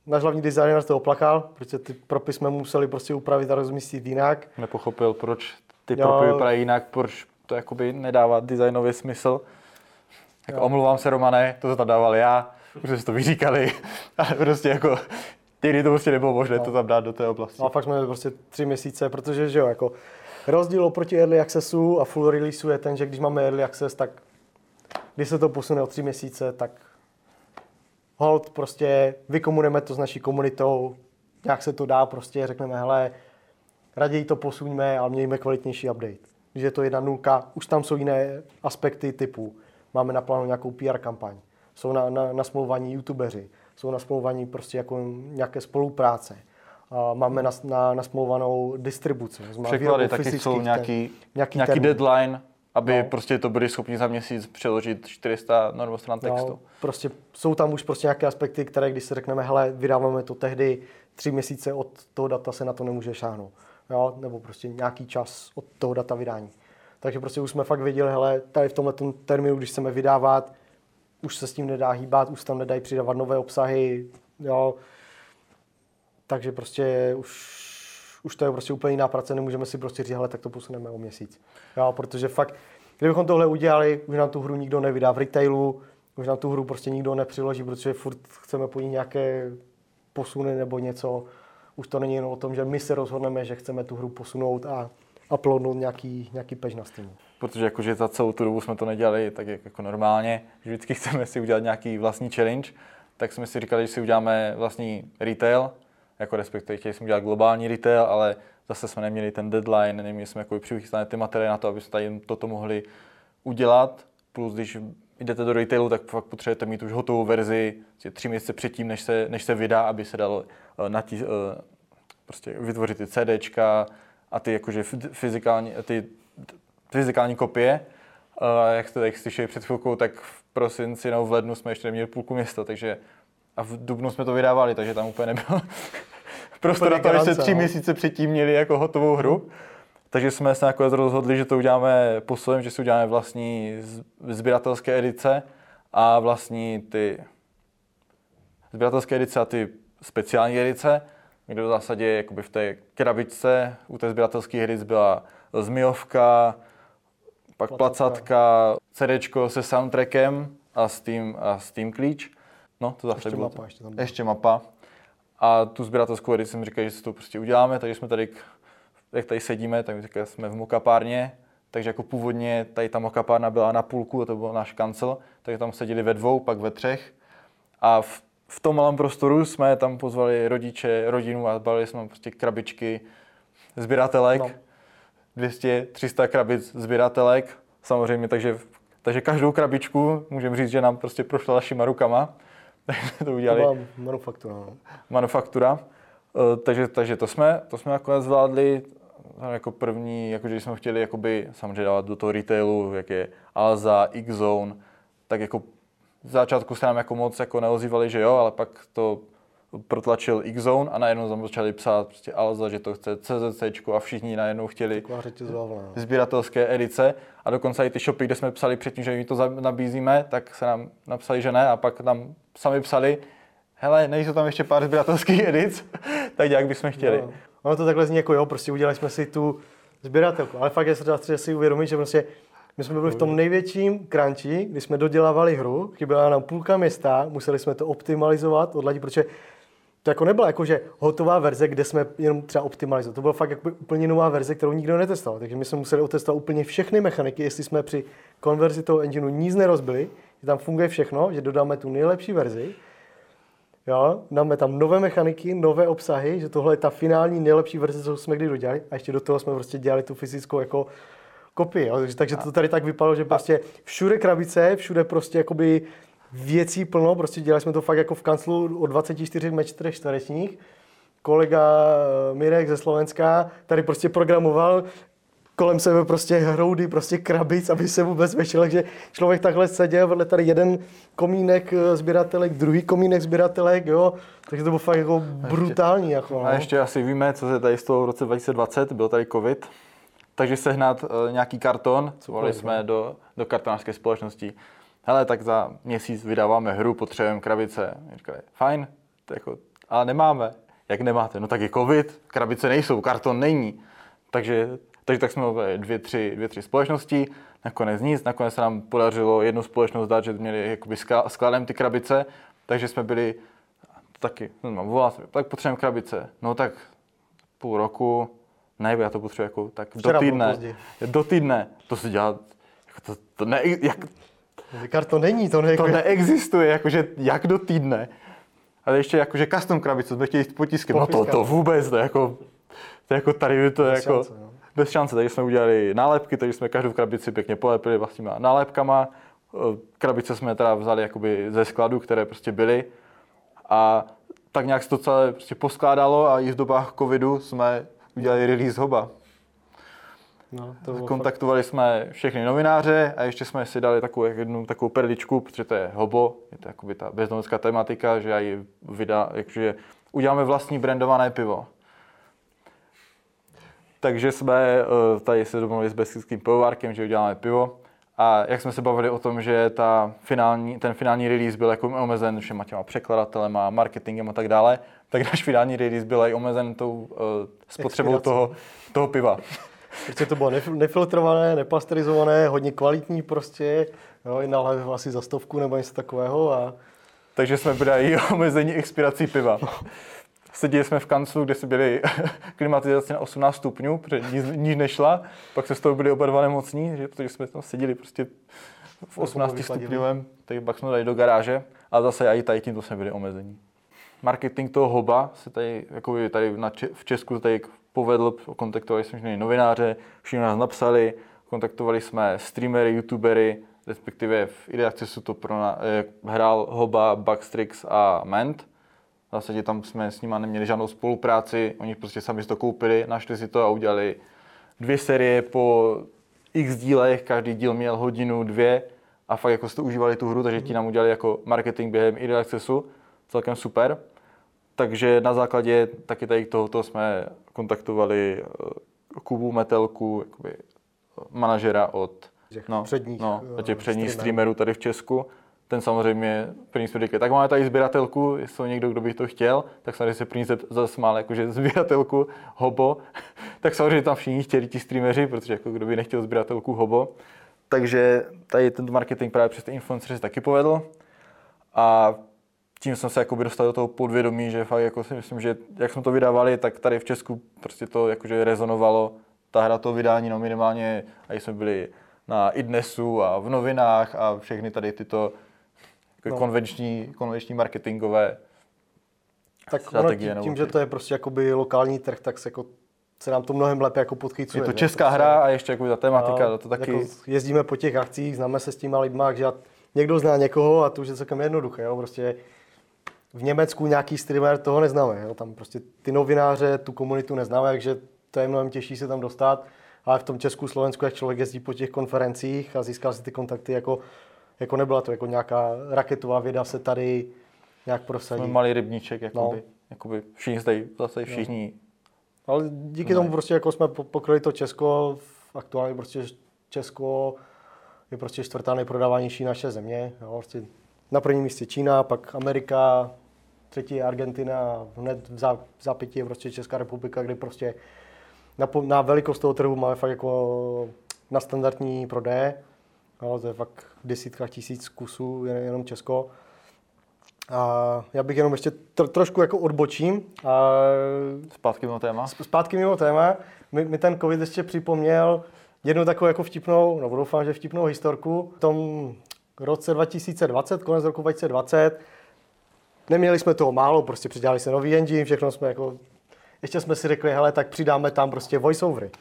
náš hlavní designer to oplakal, protože ty propy jsme museli prostě upravit a rozmístit jinak. Nepochopil, proč ty Jo. propy vypadají jinak, proč to jakoby nedává designový smysl. Jako Jo. omlouvám se, Romane, to tam dával já, si to vyříkali, ale prostě jako někdy to prostě nebylo možné to tam dát do té oblasti. No a fakt jsme prostě tři měsíce, protože že jo, jako rozdíl oproti Early Accessu a Full Releaseu je ten, že když máme Early Access, tak když se to posune o tři měsíce, tak hold prostě vykomunujeme to s naší komunitou, nějak se to dá, prostě řekneme, hele, raději to posuňme a mějme kvalitnější update. Když je to jedna nulka, už tam jsou jiné aspekty typu, máme na plánu nějakou PR kampaň, jsou na, na, na smlouvání youtubeři, jsou na smlouvání prostě jako nějaké spolupráce, a máme na, na, nasmlouvanou distribuci. Překlady taky jsou ten- nějaký, nějaký nějaký, termín. deadline, aby No. prostě to byli schopni za měsíc přeložit 400 normostran textu. No, prostě jsou tam už prostě nějaké aspekty, které když si řekneme, hele, vydáváme to tehdy, tři měsíce od toho data se na to nemůže šáhnout. Jo? Nebo prostě nějaký čas od toho data vydání. Takže prostě už jsme fakt věděli, hele, tady v tomhle termínu, když chceme vydávat, už se s tím nedá hýbat, už tam nedají přidávat nové obsahy, jo. Takže prostě už, už to je prostě úplně jiná práce, nemůžeme si prostě říct, hele, tak to posuneme o měsíc. Jo, protože fakt, kdybychom tohle udělali, už nám tu hru nikdo nevydá v retailu, už nám tu hru prostě nikdo nepřiloží, protože furt chceme po ní nějaké posuny nebo něco. Už to není jen o tom, že my se rozhodneme, že chceme tu hru posunout a uploadnout nějaký, nějaký pež na Steamu. Protože jakože za celou tu dobu jsme to nedělali tak jak jako normálně, že vždycky chceme si udělat nějaký vlastní challenge, tak jsme si říkali, že si uděláme vlastní retail, jako respektive chtěli jsme udělat globální retail, ale zase jsme neměli ten deadline, neměli jsme jako přichystané ty materiály na to, aby jsme tady toto mohli udělat. Plus, když jdete do retailu, tak fakt potřebujete mít už hotovou verzi prostě tři měsíce předtím, než se, než se vydá, aby se dalo eh, natí, eh, prostě vytvořit ty CDčka a ty jakože fyzikální, ty fyzikální kopie. Jak jste tady slyšeli před chvilkou, tak v prosinci nebo v lednu jsme ještě neměli půlku města, takže a v dubnu jsme to vydávali, takže tam úplně nebyl prostor na to, aby se garance, tři no. měsíce předtím měli jako hotovou hru. Takže jsme se nakonec rozhodli, že to uděláme poslem, že si uděláme vlastní sběratelské edice a vlastní ty sběratelské edice a ty speciální edice. Kde v zásadě jakoby v té krabičce u té sběratelské hry byla zmijovka, pak placatka, CDčko se soundtrackem a Steam, a Steam klíč. No, to zase Ještě bylo. mapa, ještě tam byla. ještě mapa. A tu sběratelskou edici jsem říkal, že si to prostě uděláme, takže jsme tady, jak tady sedíme, tak říkal, jsme v mokapárně, takže jako původně tady ta mokapárna byla na půlku, to byl náš kancel, takže tam seděli ve dvou, pak ve třech. A v, v tom malém prostoru jsme tam pozvali rodiče, rodinu a balili jsme prostě krabičky sběratelek. No. No. 200, 300 krabic sběratelek, samozřejmě, takže, takže každou krabičku můžeme říct, že nám prostě prošla našima rukama. Takže to To udělali byla manufaktura. No. manufaktura. Eh, Takže, takže to jsme, to jsme nakonec zvládli eh, jako první, jakože jsme chtěli jakoby, samozřejmě dávat do toho retailu, jak je Alza, X-Zone, tak jako v začátku se nám jako moc jako neozývali, že jo, ale pak to protlačil X-Zone a najednou tam začali psát prostě Alza, že to chce CZC a všichni najednou chtěli sběratelské edice a dokonce i ty shopy, kde jsme psali předtím, že jim to nabízíme, tak se nám napsali, že ne a pak nám sami psali, hele, nejsou tam ještě pár sběratelských edic, tak jak bychom chtěli. No. Ono to takhle zní jako jo, prostě udělali jsme si tu sběratelku, ale fakt je třeba třeba si uvědomit, že prostě my jsme byli v tom největším crunchi, kdy jsme dodělávali hru, chyběla nám půlka města, museli jsme to optimalizovat, odladit, protože to jako nebyla jako, že hotová verze, kde jsme jenom třeba optimalizovali. To byla fakt jako úplně nová verze, kterou nikdo netestoval. Takže my jsme museli otestovat úplně všechny mechaniky, jestli jsme při konverzi toho engineu nic nerozbili, že tam funguje všechno, že dodáme tu nejlepší verzi. Jo, dáme tam nové mechaniky, nové obsahy, že tohle je ta finální nejlepší verze, co jsme kdy dodělali. A ještě do toho jsme prostě dělali tu fyzickou jako kopii. Jo. Takže, to tady tak vypadalo, že prostě všude krabice, všude prostě jakoby věcí plno, prostě dělali jsme to fakt jako v kanclu o 24 metrech čtverečních. Kolega eh, Mirek ze Slovenska tady prostě programoval kolem sebe prostě hroudy, prostě krabic, aby se vůbec vešel, takže člověk takhle seděl, vedle tady jeden komínek eh, sběratelek, druhý komínek sběratelek, jo, takže to bylo fakt jako brutální, jako, no. A ještě asi víme, co se tady stalo v roce 2020, byl tady covid, takže sehnat uh, nějaký karton, co volali jsme do, do kartonářské společnosti. Hele, tak za měsíc vydáváme hru, potřebujeme krabice. Říkali, fajn, to jako, ale nemáme. Jak nemáte? No tak je covid, krabice nejsou, karton není. Takže, takže tak jsme měli dvě tři, dvě, tři společnosti, nakonec nic, nakonec se nám podařilo jednu společnost dát, že měli jakoby skla- skladem ty krabice, takže jsme byli taky, no, mám volá se, tak potřebujeme krabice. No tak půl roku, ne, já to potřebuji jako tak Včera do týdne. Do týdne. To se dělá, jako to, to, ne, jak, Karton není, to, ne, to neexistuje, jakože jak do týdne. Ale ještě jakože custom krabice, jsme chtěli s potiskem, no to, to vůbec, to je jako, to je jako tady, to je Bez jako, šance, no. bez šance, takže jsme udělali nálepky, takže jsme každou krabici pěkně polepili vlastníma nálepkama, krabice jsme teda vzali jakoby ze skladu, které prostě byly a tak nějak se to celé prostě poskládalo a i v dobách covidu jsme udělali release hoba. no, to bylo fakt, Kontaktovali jsme všechny novináře a ještě jsme si dali takovou jednu takovou perličku, protože to je hobo, je to jakoby ta bezdomovská tematika, že já ji vydá, jakože uděláme vlastní brandované pivo. Takže jsme eh, tady se domluvili s Beskickým pivovárkem, že uděláme pivo. A jak jsme se bavili o tom, že ta finální, ten finální release byl jako omezen všema těma překladatelema, marketingem a tak dále, tak náš finální release byl i omezen tou uh, spotřebou toho, toho piva. prostě to bylo nef- nefiltrované, nepasterizované, hodně kvalitní prostě, jo, i nalév asi za stovku nebo něco takového a Takže jsme byli i omezení expirací piva. Seděli jsme v kanclu, kde si byli klimatizace na 18 stupňů, protože nic, nic nešla. Pak se z toho byli oba dva nemocní, že, protože jsme tam seděli prostě v 18 vychladili. stupňovém, tak pak jsme dali do garáže a zase i tady tímto jsme byli omezení. Marketing toho hoba se tady, jako tady na, Če- v Česku se tady povedl, kontaktovali jsme všechny novináře, všichni nás napsali, kontaktovali jsme streamery, youtubery, respektive v ID Accessu to pro na, eh, hrál Hoba, Backstrix a Ment. V zásadě tam jsme s nimi neměli žádnou spolupráci, oni prostě sami si to koupili, našli si to a udělali dvě série po x dílech, každý díl měl hodinu, dvě a fakt jako jste užívali tu hru, takže ti nám udělali jako marketing během ID Accessu, celkem super. Takže na základě taky tady tohoto jsme kontaktovali eh, Kubu Metelku, jakoby eh, manažera od Těch no, předních, no, eh, těch předních streamerů tady v Česku. Ten samozřejmě první jsme řekli, tak máme tady sběratelku, jestli někdo, kdo by to chtěl, tak samozřejmě se první zasmál, jakože sběratelku hobo, tak samozřejmě tam všichni chtěli ti streameři, protože jako kdo by nechtěl sběratelku hobo. Takže tady tento marketing právě přes ty influencery se taky povedl. A tím jsem se jakoby dostal do toho podvědomí, že fakt jako si myslím, že jak jsme to vydávali, tak tady v Česku prostě to jakože rezonovalo. Ta hra to vydání, no minimálně, a jsme byli na idnesu a v novinách a všechny tady tyto no. konvenční, konvenční marketingové tak strategie. Tím, tím, že to je prostě jakoby lokální trh, tak se jako se nám to mnohem lépe jako podchycuje. Je to česká ne? hra a ještě jako ta tematika, a, to taky... Jako jezdíme po těch akcích, známe se s těma lidma, že někdo zná někoho a to už je celkem jednoduché. Jo? Prostě v Německu nějaký streamer toho neznáme. Jo? Tam prostě ty novináře, tu komunitu neznáme, takže to je mnohem těžší se tam dostat. Ale v tom Česku, Slovensku, jak člověk jezdí po těch konferencích a získal si ty kontakty, jako, jako nebyla to jako nějaká raketová věda se tady nějak prosadí. Jsme malý rybníček, jakoby, no. jakoby všichni zde, zase všichni. No. Ale díky no. tomu prostě jako jsme pokryli to Česko, aktuálně prostě Česko je prostě čtvrtá nejprodávanější naše země. Jo, prostě na prvním místě Čína, pak Amerika, třetí je Argentina, hned v zápětí je prostě Česká republika, kde prostě na, na velikost toho trhu máme fakt jako na standardní prodeje. No, to je fakt v desítkách tisíc kusů, jenom Česko. A já bych jenom ještě tro, trošku jako odbočím. A zpátky mimo téma. Zpátky mimo téma. Mi, mi ten covid ještě připomněl jednu takovou jako vtipnou, no doufám, že vtipnou historku. V tom roce 2020, konec roku 2020, neměli jsme toho málo, prostě přidělali se nový engine, všechno jsme jako, ještě jsme si řekli, hele, tak přidáme tam prostě voiceovery.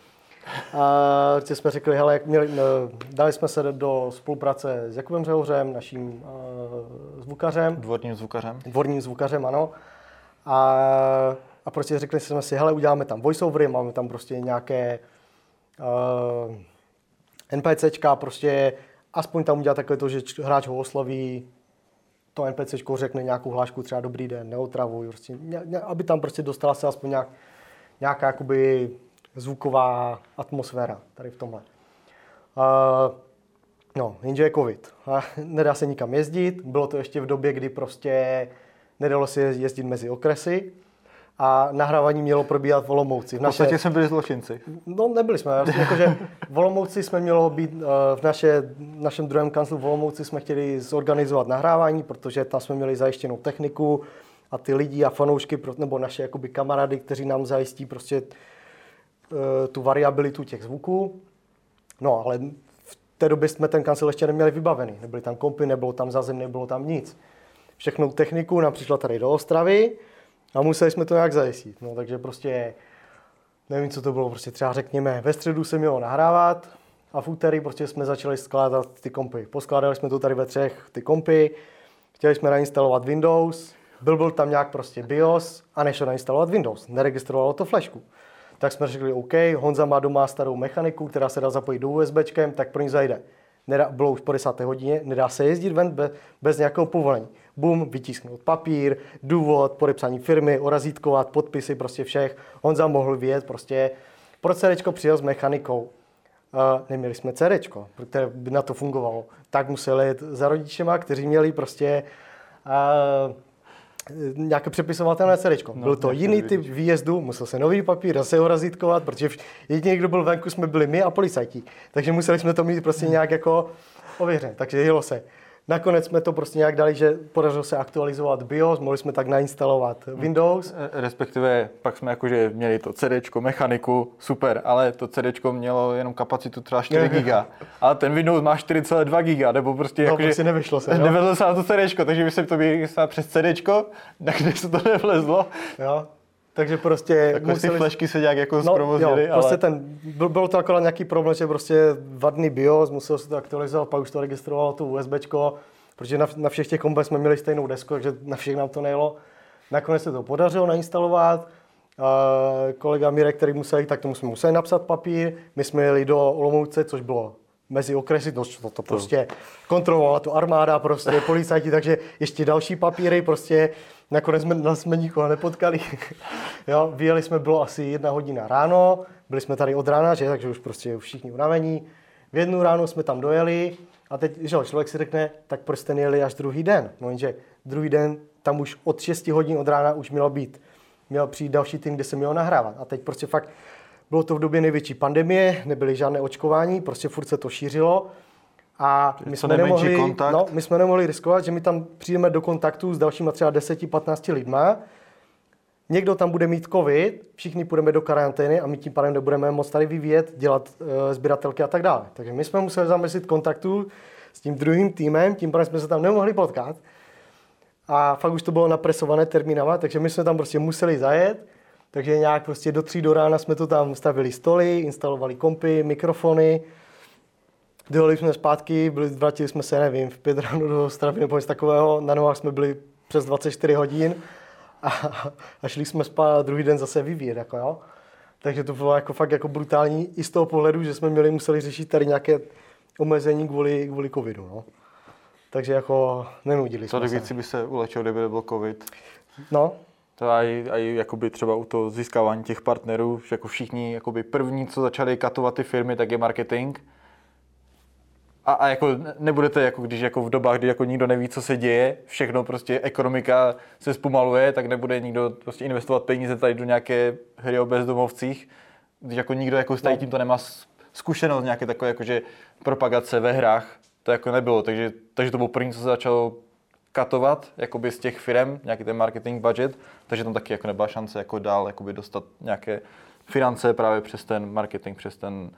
A prostě jsme řekli, hele, jak měli, no, dali jsme se do spolupráce s Jakubem Řehořem, naším uh, zvukařem. Dvorním zvukařem. Dvorním zvukařem, ano. A, a prostě řekli jsme si, hele, uděláme tam voiceovery, máme tam prostě nějaké uh, NPCčka, prostě aspoň tam udělat takhle to, že hráč ho osloví, to NPC řekne nějakou hlášku, třeba dobrý den, neotravuj, prostě, aby tam prostě dostala se aspoň nějak, nějaká jakoby zvuková atmosféra tady v tomhle. Uh, no, jenže je covid. A nedá se nikam jezdit. Bylo to ještě v době, kdy prostě nedalo se jezdit mezi okresy a nahrávání mělo probíhat v Olomouci. V, naše... v podstatě jsme byli zločinci. No, nebyli jsme. Jakože v Olomouci jsme mělo být, eh, v naše, našem druhém kanclu v Olomouci jsme chtěli zorganizovat nahrávání, protože tam jsme měli zajištěnou techniku a ty lidi a fanoušky, nebo naše jakoby kamarády, kteří nám zajistí prostě tu variabilitu těch zvuků. No, ale v té době jsme ten kancel ještě neměli vybavený. Nebyly tam kompy, nebylo tam zazem, nebylo tam nic. Všechnou techniku nám přišla tady do Ostravy, a museli jsme to nějak zajistit. No, takže prostě nevím, co to bylo, prostě třeba řekněme, ve středu se mělo nahrávat a v úterý prostě jsme začali skládat ty kompy. Poskládali jsme to tady ve třech ty kompy, chtěli jsme nainstalovat Windows, byl byl tam nějak prostě BIOS a nešlo nainstalovat Windows, neregistrovalo to flašku. Tak jsme řekli, OK, Honza má doma starou mechaniku, která se dá zapojit do USB, tak pro ní zajde nedá, bylo už po desáté hodině, nedá se jezdit ven bez, bez nějakého povolení. Bum, vytisknout papír, důvod, podepsání firmy, orazítkovat, podpisy, prostě všech. Honza mohl vyjet prostě. Pro CDčko přijel s mechanikou. Uh, neměli jsme CDčko, které by na to fungovalo. Tak museli jet za rodičema, kteří měli prostě uh, nějaké přepisovatelné CD. No, byl to jiný typ výjezdu, musel se nový papír zase ho razítkovat, protože jediný, kdo byl venku, jsme byli my a policajti. Takže museli jsme to mít prostě nějak jako ověřen. Takže jelo se. Nakonec jsme to prostě nějak dali, že podařilo se aktualizovat BIOS, mohli jsme tak nainstalovat Windows. E, respektive pak jsme jakože měli to CD, mechaniku, super, ale to CD mělo jenom kapacitu třeba 4 GB. A ten Windows má 4,2 GB, nebo prostě no, jakože... prostě nevyšlo se, Nevezlo se na to CD, takže by se to bylo přes CD, tak kde se to nevlezlo. Jo. Takže prostě jako museli... ty flešky se nějak jako no, jo, prostě ale... ten, byl, byl to akorát nějaký problém, že prostě vadný BIOS, musel se to aktualizovat, pak už to registrovalo to USBčko, protože na, na všech těch kombech jsme měli stejnou desku, takže na všech nám to nejelo. Nakonec se to podařilo nainstalovat, Uh, kolega Mirek, který musel jít, tak tomu jsme museli napsat papír. My jsme jeli do Olomouce, což bylo mezi okresy, to, to, to prostě kontrolovala to armáda, prostě policajti, takže ještě další papíry, prostě nakonec jsme, jsme nikoho nepotkali. jo, vyjeli jsme, bylo asi jedna hodina ráno, byli jsme tady od rána, že, takže už prostě všichni unavení. v jednu ráno jsme tam dojeli a teď, že člověk si řekne, tak proč jste nejeli až druhý den? No jenže druhý den tam už od 6 hodin od rána už mělo být, měl přijít další tým, kde se mělo nahrávat. A teď prostě fakt bylo to v době největší pandemie, nebyly žádné očkování, prostě furt se to šířilo. A my jsme, nemohli, kontakt. no, my jsme nemohli riskovat, že my tam přijdeme do kontaktu s dalšíma třeba 10-15 lidma, někdo tam bude mít covid, všichni půjdeme do karantény a my tím pádem nebudeme moc tady vyvíjet, dělat uh, sběratelky a tak dále. Takže my jsme museli zamyslit kontaktu s tím druhým týmem, tím pádem jsme se tam nemohli potkat. A fakt už to bylo napresované termínama, takže my jsme tam prostě museli zajet. Takže nějak prostě do tří do rána jsme to tam stavili stoly, instalovali kompy, mikrofony. Dojeli jsme zpátky, byli, vrátili jsme se, nevím, v pět ráno do Stravy nebo něco takového. Na nohách jsme byli přes 24 hodin a, a šli jsme spát druhý den zase vyvíjet. Jako, jo. Takže to bylo jako fakt jako brutální i z toho pohledu, že jsme měli, museli řešit tady nějaké omezení kvůli, kvůli covidu. No. Takže jako nenudili jsme se. by se ulečil, kdyby nebyl covid? No. To aj, aj jakoby třeba u toho získávání těch partnerů, že jako všichni jakoby první, co začali katovat ty firmy, tak je marketing. A, a jako nebudete, jako když jako v dobách, kdy jako nikdo neví, co se děje, všechno prostě ekonomika se zpomaluje, tak nebude nikdo prostě investovat peníze tady do nějaké hry o bezdomovcích, když jako nikdo jako s tady no. tímto nemá zkušenost nějaké takové jakože propagace ve hrách, to jako nebylo, takže, takže to bylo první, co se začalo katovat jakoby z těch firm, nějaký ten marketing budget, takže tam taky jako nebyla šance jako dál jakoby dostat nějaké finance právě přes ten marketing, přes ten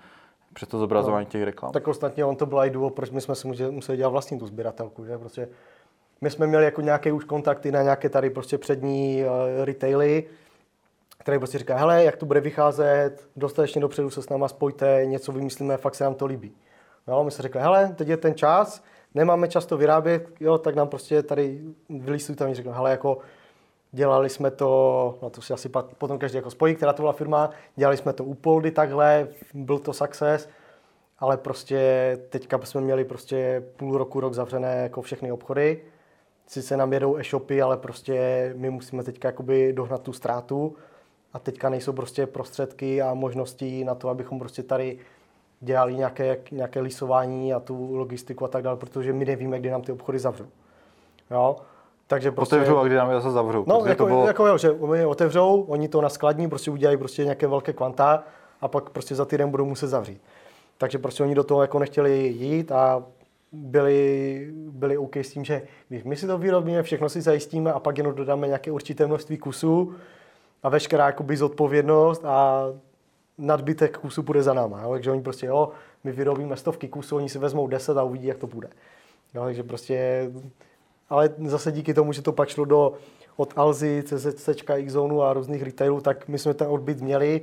přes to zobrazování no, těch reklam. Tak ostatně on to byl i důvod, proč my jsme si museli dělat vlastní tu sběratelku, že prostě my jsme měli jako nějaké už kontakty na nějaké tady prostě přední uh, retaily, které prostě říká, hele, jak to bude vycházet, dostatečně dopředu se s náma spojte, něco vymyslíme, fakt se nám to líbí. No, my jsme řekli, hele, teď je ten čas, nemáme čas to vyrábět, jo, tak nám prostě tady vylistují tam, řekl, hele, jako dělali jsme to, no to si asi potom každý jako spojí, která to byla firma, dělali jsme to u Poldy takhle, byl to success, ale prostě teďka jsme měli prostě půl roku, rok zavřené jako všechny obchody, sice nám jedou e-shopy, ale prostě my musíme teďka jakoby dohnat tu ztrátu a teďka nejsou prostě prostředky a možnosti na to, abychom prostě tady dělali nějaké, nějaké lisování a tu logistiku a tak dále, protože my nevíme, kdy nám ty obchody zavřou. Jo? Takže prostě... Otevřou a kdy nám je zase zavřou. No, jako, to bylo... jako jo, že oni otevřou, oni to naskladní, prostě udělají prostě nějaké velké kvanta a pak prostě za týden budou muset zavřít. Takže prostě oni do toho jako nechtěli jít a byli, byli OK s tím, že když my si to vyrobíme, všechno si zajistíme a pak jenom dodáme nějaké určité množství kusů a veškerá jakoby zodpovědnost a nadbytek kusů půjde za náma. Jo? Takže oni prostě, jo, my vyrobíme stovky kusů, oni si vezmou 10 a uvidí, jak to bude. Jo? Takže prostě, ale zase díky tomu, že to pak šlo do, od Alzy, CZC, Xzone a různých retailů, tak my jsme ten odbyt měli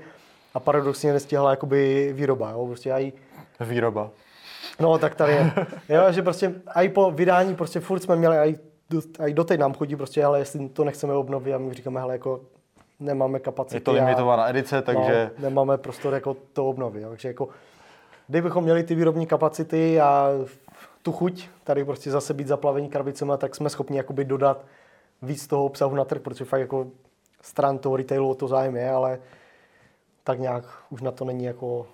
a paradoxně nestihla jakoby výroba. Jo? Prostě aj, Výroba. No, tak tady je. Jo, že prostě i po vydání prostě furt jsme měli, i, i doteď nám chodí prostě, ale jestli to nechceme obnovit a my říkáme, hele, jako nemáme kapacity. Je to limitovaná edice, takže... No, nemáme prostor jako to obnovit. Jo. Takže jako, kdybychom měli ty výrobní kapacity a tu chuť tady prostě zase být zaplavení krabicemi, tak jsme schopni jakoby dodat víc toho obsahu na trh, protože fakt jako stran toho retailu o to zájem je, ale tak nějak už na to není jako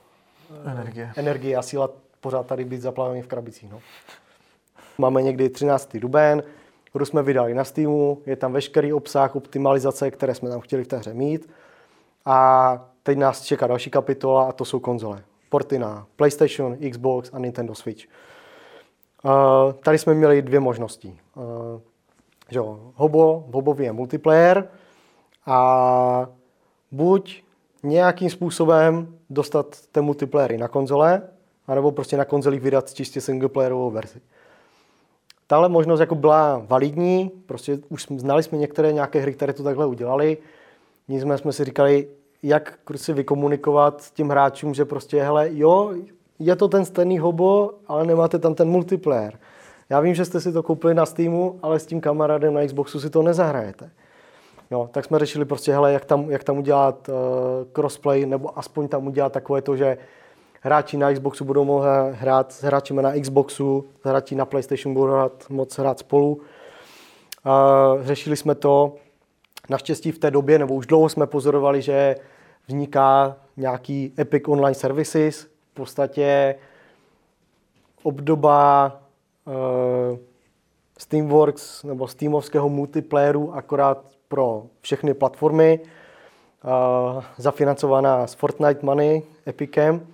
energie, energie a síla pořád tady být zaplavený v krabicích. No. Máme někdy 13. duben, hru jsme vydali na Steamu, je tam veškerý obsah, optimalizace, které jsme tam chtěli v té hře mít. A teď nás čeká další kapitola a to jsou konzole. Porty na PlayStation, Xbox a Nintendo Switch. Tady jsme měli dvě možnosti. Že Hobo, v Hobovi je multiplayer a buď nějakým způsobem dostat ten multiplayer na konzole, anebo prostě na konzolích vydat čistě singleplayerovou verzi. Tahle možnost jako byla validní, prostě už znali jsme některé nějaké hry, které to takhle udělali. Nicméně jsme si říkali, jak si vykomunikovat s tím hráčům, že prostě, hele, jo, je to ten stejný hobo, ale nemáte tam ten multiplayer. Já vím, že jste si to koupili na Steamu, ale s tím kamarádem na Xboxu si to nezahrajete. Jo, tak jsme řešili prostě, hele, jak tam, jak tam udělat uh, crossplay, nebo aspoň tam udělat takové to, že hráči na Xboxu budou moct hrát s hráči na Xboxu, hráči na PlayStation budou hrát, moc hrát spolu. Uh, řešili jsme to. Naštěstí v té době, nebo už dlouho jsme pozorovali, že vzniká nějaký Epic Online Services. V podstatě obdoba uh, Steamworks nebo Steamovského multiplayeru akorát pro všechny platformy, uh, zafinancovaná z Fortnite Money Epicem,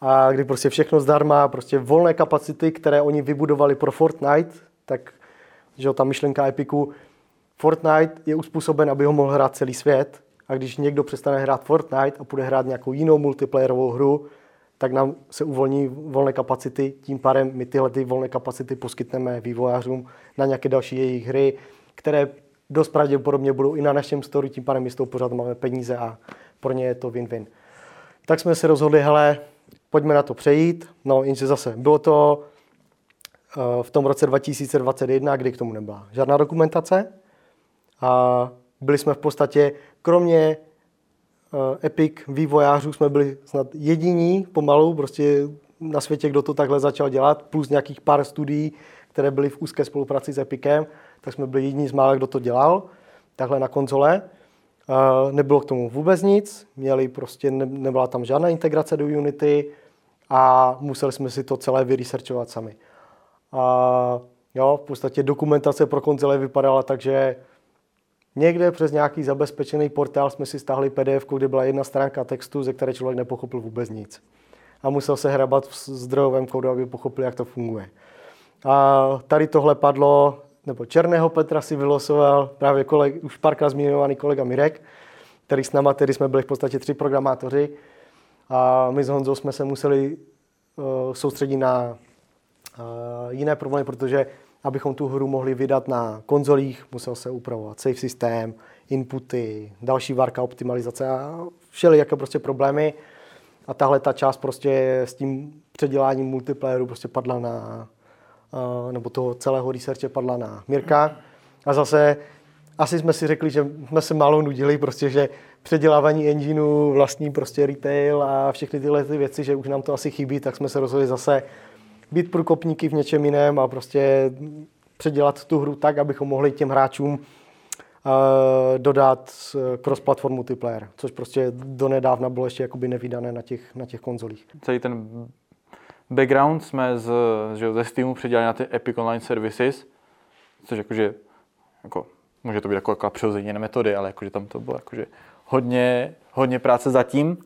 a kdy prostě všechno zdarma, prostě volné kapacity, které oni vybudovali pro Fortnite, tak že ta myšlenka Epiku, Fortnite je uspůsoben, aby ho mohl hrát celý svět. A když někdo přestane hrát Fortnite a bude hrát nějakou jinou multiplayerovou hru, tak nám se uvolní volné kapacity, tím pádem my tyhle ty volné kapacity poskytneme vývojářům na nějaké další jejich hry, které dost pravděpodobně budou i na našem story, tím pádem my z toho pořád máme peníze a pro ně je to win-win. Tak jsme se rozhodli, hele, pojďme na to přejít. No, jenže zase, bylo to uh, v tom roce 2021, kdy k tomu nebyla žádná dokumentace a byli jsme v podstatě, kromě Epic vývojářů, jsme byli snad jediní pomalu, prostě na světě, kdo to takhle začal dělat, plus nějakých pár studií, které byly v úzké spolupráci s Epicem, tak jsme byli jediní z mála, kdo to dělal, takhle na konzole. Uh, nebylo k tomu vůbec nic, měli prostě, ne, nebyla tam žádná integrace do Unity a museli jsme si to celé vyresearchovat sami. A jo, v podstatě dokumentace pro konzole vypadala tak, že někde přes nějaký zabezpečený portál jsme si stáhli PDF, kde byla jedna stránka textu, ze které člověk nepochopil vůbec nic. A musel se hrabat v zdrojovém kódu, aby pochopil, jak to funguje. A tady tohle padlo nebo Černého Petra si vylosoval právě koleg, už párkrát zmiňovaný kolega Mirek, který s náma, tedy jsme byli v podstatě tři programátoři a my s Honzou jsme se museli uh, soustředit na uh, jiné problémy, protože abychom tu hru mohli vydat na konzolích, musel se upravovat save systém, inputy, další varka, optimalizace a jaké prostě problémy. A tahle ta část prostě s tím předěláním multiplayeru prostě padla na, nebo toho celého researche padla na Mirka. A zase asi jsme si řekli, že jsme se málo nudili, prostě, že předělávání engineu, vlastní prostě retail a všechny tyhle ty věci, že už nám to asi chybí, tak jsme se rozhodli zase být průkopníky v něčem jiném a prostě předělat tu hru tak, abychom mohli těm hráčům uh, dodat cross-platform multiplayer, což prostě donedávna bylo ještě jakoby nevydané na těch, na těch konzolích. Celý ten background jsme z, že ze Steamu předělali na ty Epic Online Services, což jakože, jako, může to být jako, jako přehození metody, ale jakože tam to bylo jakože hodně, hodně práce zatím,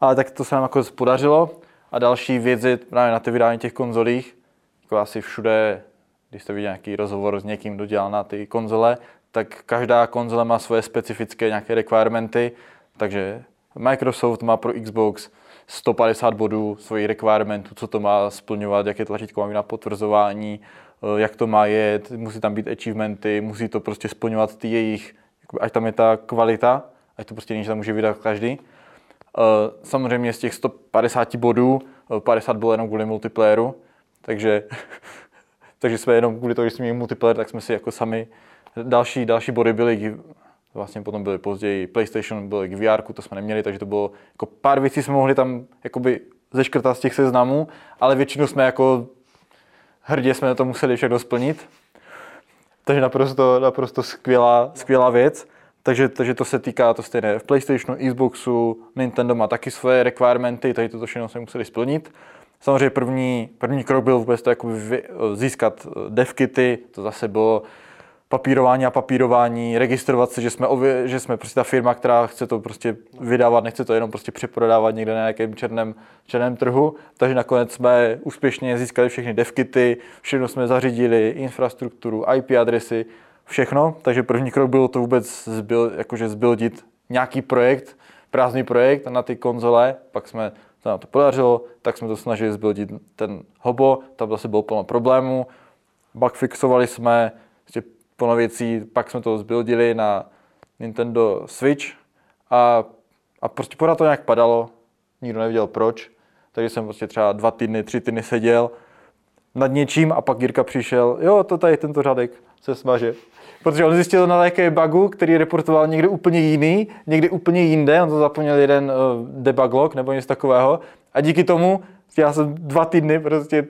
ale tak to se nám jako podařilo. A další věci právě na ty vydání těch konzolích, jako asi všude, když jste viděli nějaký rozhovor s někým, kdo dělal na ty konzole, tak každá konzole má svoje specifické nějaké requirementy, takže Microsoft má pro Xbox 150 bodů svojí requirementu, co to má splňovat, jaké tlačítko má na potvrzování, eh, jak to má jet, musí tam být achievementy, musí to prostě splňovat ty jejich, ať tam je ta kvalita, ať to prostě není, že tam může vydat každý. Eh, samozřejmě z těch 150 bodů 50 eh, bylo jenom kvůli multiplayeru, takže, takže jsme jenom kvůli tomu, že jsme měli multiplayer, tak jsme si jako sami další, další body byly vlastně potom byly později PlayStation, byly k VR, to jsme neměli, takže to bylo jako pár věcí jsme mohli tam jakoby zeškrtat z těch seznamů, ale většinu jsme jako hrdě jsme to museli všechno splnit. Takže naprosto, naprosto skvělá, skvělá věc. Takže, takže to se týká to stejné v PlayStationu, Xboxu, Nintendo má taky svoje requirementy, tady toto všechno jsme museli splnit. Samozřejmě první, první krok byl vůbec to jakoby získat devkity, to zase bylo papírování a papírování, registrovat se, že jsme, ově, že jsme prostě ta firma, která chce to prostě vydávat, nechce to jenom prostě přeprodávat někde na nějakém černém, černém trhu. Takže nakonec jsme úspěšně získali všechny devkity, všechno jsme zařídili, infrastrukturu, IP adresy, všechno. Takže první krok bylo to vůbec zbyl, jakože zbyldit nějaký projekt, prázdný projekt na ty konzole, pak jsme to nám to podařilo, tak jsme to snažili zbyldit ten hobo, tam zase bylo plno problémů, bugfixovali jsme, prostě plno věcí, pak jsme to zbildili na Nintendo Switch a, a prostě pořád to nějak padalo, nikdo nevěděl proč, takže jsem prostě třeba dva týdny, tři týdny seděl nad něčím a pak Jirka přišel, jo, to tady tento řádek se smaže. Protože on zjistil na nějaké bugu, který reportoval někde úplně jiný, někde úplně jinde, on to zapomněl jeden uh, debug log nebo něco takového. A díky tomu já jsem dva týdny prostě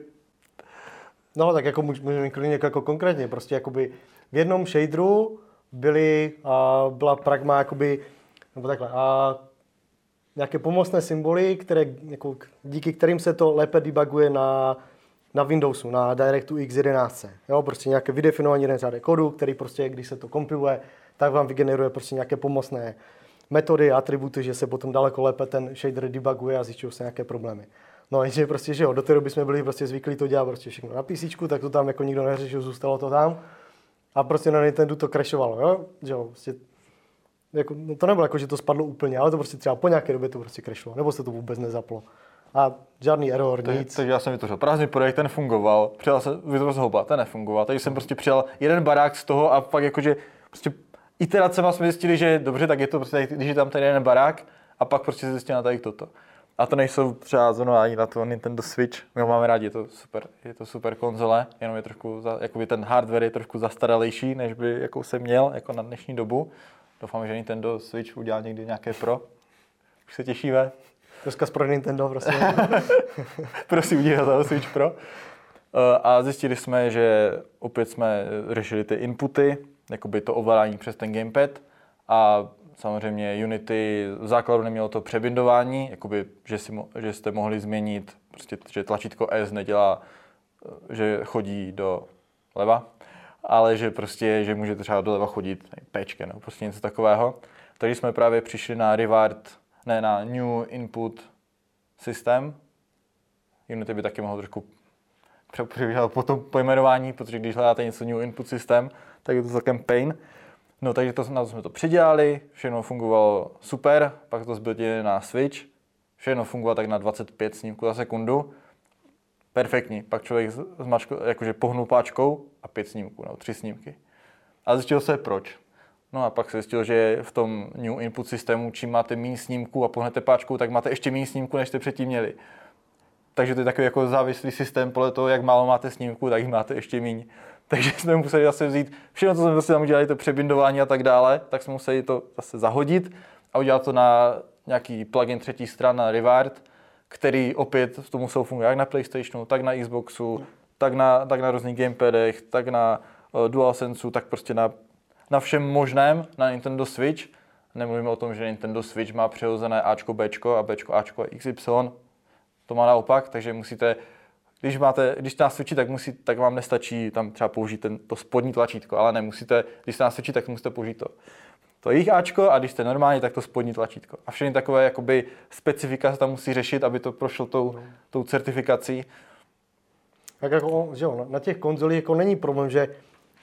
No, tak jako můžeme klidně jako konkrétně, prostě jakoby v jednom shaderu byly, a byla pragma jakoby, nebo takhle, a nějaké pomocné symboly, které, jako, díky kterým se to lépe debuguje na na Windowsu, na DirectX 11. Jo, prostě nějaké vydefinovaný jeden řádek kodu, který prostě, když se to kompiluje, tak vám vygeneruje prostě nějaké pomocné metody, atributy, že se potom daleko lépe ten shader debuguje a zjišťují se nějaké problémy. No jenže prostě, že jo, do té doby jsme byli prostě zvyklí to dělat prostě všechno na PC, tak to tam jako nikdo neřešil, zůstalo to tam. A prostě na Nintendo to crashovalo, jo, že jo, prostě jako, no to nebylo jako, že to spadlo úplně, ale to prostě třeba po nějaké době to prostě crashlo, nebo se to vůbec nezaplo. A žádný error, Tak, nic. takže já jsem vytvořil prázdný projekt, ten fungoval, přijal jsem, vytvořil jsem hoba, ten nefungoval, takže jsem prostě přijal jeden barák z toho a pak jakože prostě iteracema jsme zjistili, že dobře, tak je to prostě, když je tam ten jeden barák a pak prostě zjistil na tady toto. A to nejsou třeba zrovna ani na to Nintendo Switch, my ho máme rádi, je to super, je to super konzole, jenom je trošku, za, jakoby ten hardware je trošku zastaralejší, než by jakou jsem měl jako na dnešní dobu. Doufám, že Nintendo Switch udělá někdy nějaké pro. Už se těšíme. Dneska pro Nintendo prostě. Prosím, udělat toho Switch Pro. Eh, A zjistili jsme, že opět jsme řešili ty inputy, jakoby to ovládání přes ten gamepad a samozřejmě Unity v základu nemělo to přebindování, jakoby, že, si, že jste mohli změnit, prostě, že tlačítko S nedělá, eh, že chodí do leva, ale že prostě, že můžete třeba doleva chodit Pčke nebo prostě něco takového. Takže jsme právě přišli na reward, ne na new input systém, Unity by taky mohl trošku přepočítat po tom pojmenování, protože když hledáte něco new input systém, tak je to celkem pain. No takže to, na to jsme to předělali, všechno fungovalo super, pak to zbytili na Switch, všechno fungovalo tak na 25 snímků za sekundu, perfektní, pak člověk zmačko, jakože pohnul páčkou a pět snímků, nebo tři snímky. A zjistil se proč. No a pak se zjistil, že v tom new input systému, čím máte méně snímků a pohnete páčkou, tak máte ještě méně snímků, než jste předtím měli. Takže to je takový jako závislý systém podle toho, jak málo máte snímků, tak jich máte ještě méně. Takže jsme museli zase vzít všechno, co jsme prostě tam udělali, to přebindování a tak dále, tak jsme museli to zase zahodit a udělat to na nějaký plugin třetí stran na Reward, který opět to musel fungovat jak na PlayStationu, tak na Xboxu, tak na, tak na různých gamepadech, tak na uh, DualSenseu, tak prostě na, na všem možném, na Nintendo Switch. Nemluvíme o tom, že Nintendo Switch má přirozené Ačko, Bčko a Bčko, Ačko a XY, to má naopak, takže musíte, když máte, když na Switchi, tak, musí, tak vám nestačí tam třeba použít ten, to spodní tlačítko, ale nemusíte, když jste na Switchi, tak musíte použít to, to jejich Ačko a když jste normální, tak to spodní tlačítko. A všechny takové jakoby specifika se tam musí řešit, aby to prošlo tou, tou certifikací. Tak jako, že jo, na- na těch konzolích jako není problém, že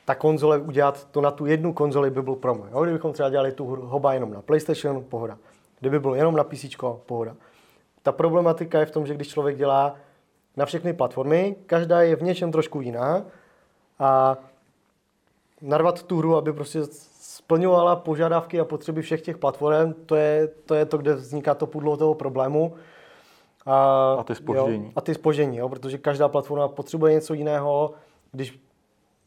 ta konzole udělat to na tu jednu konzoli by byl problém. Jo? Kdybychom třeba dělali tu hru hoba jenom na PlayStation, pohoda. Kdyby byl jenom na PC, pohoda. Ta problematika je v tom, že když člověk dělá na všechny platformy, každá je v něčem trošku jiná a narvat tu hru, aby prostě splňovala požadavky a potřeby všech těch platform, to je to, je to kde vzniká to pudlo toho problému. A, A ty zpoždění. Jo, a ty spoždění, jo, protože každá platforma potřebuje něco jiného. Když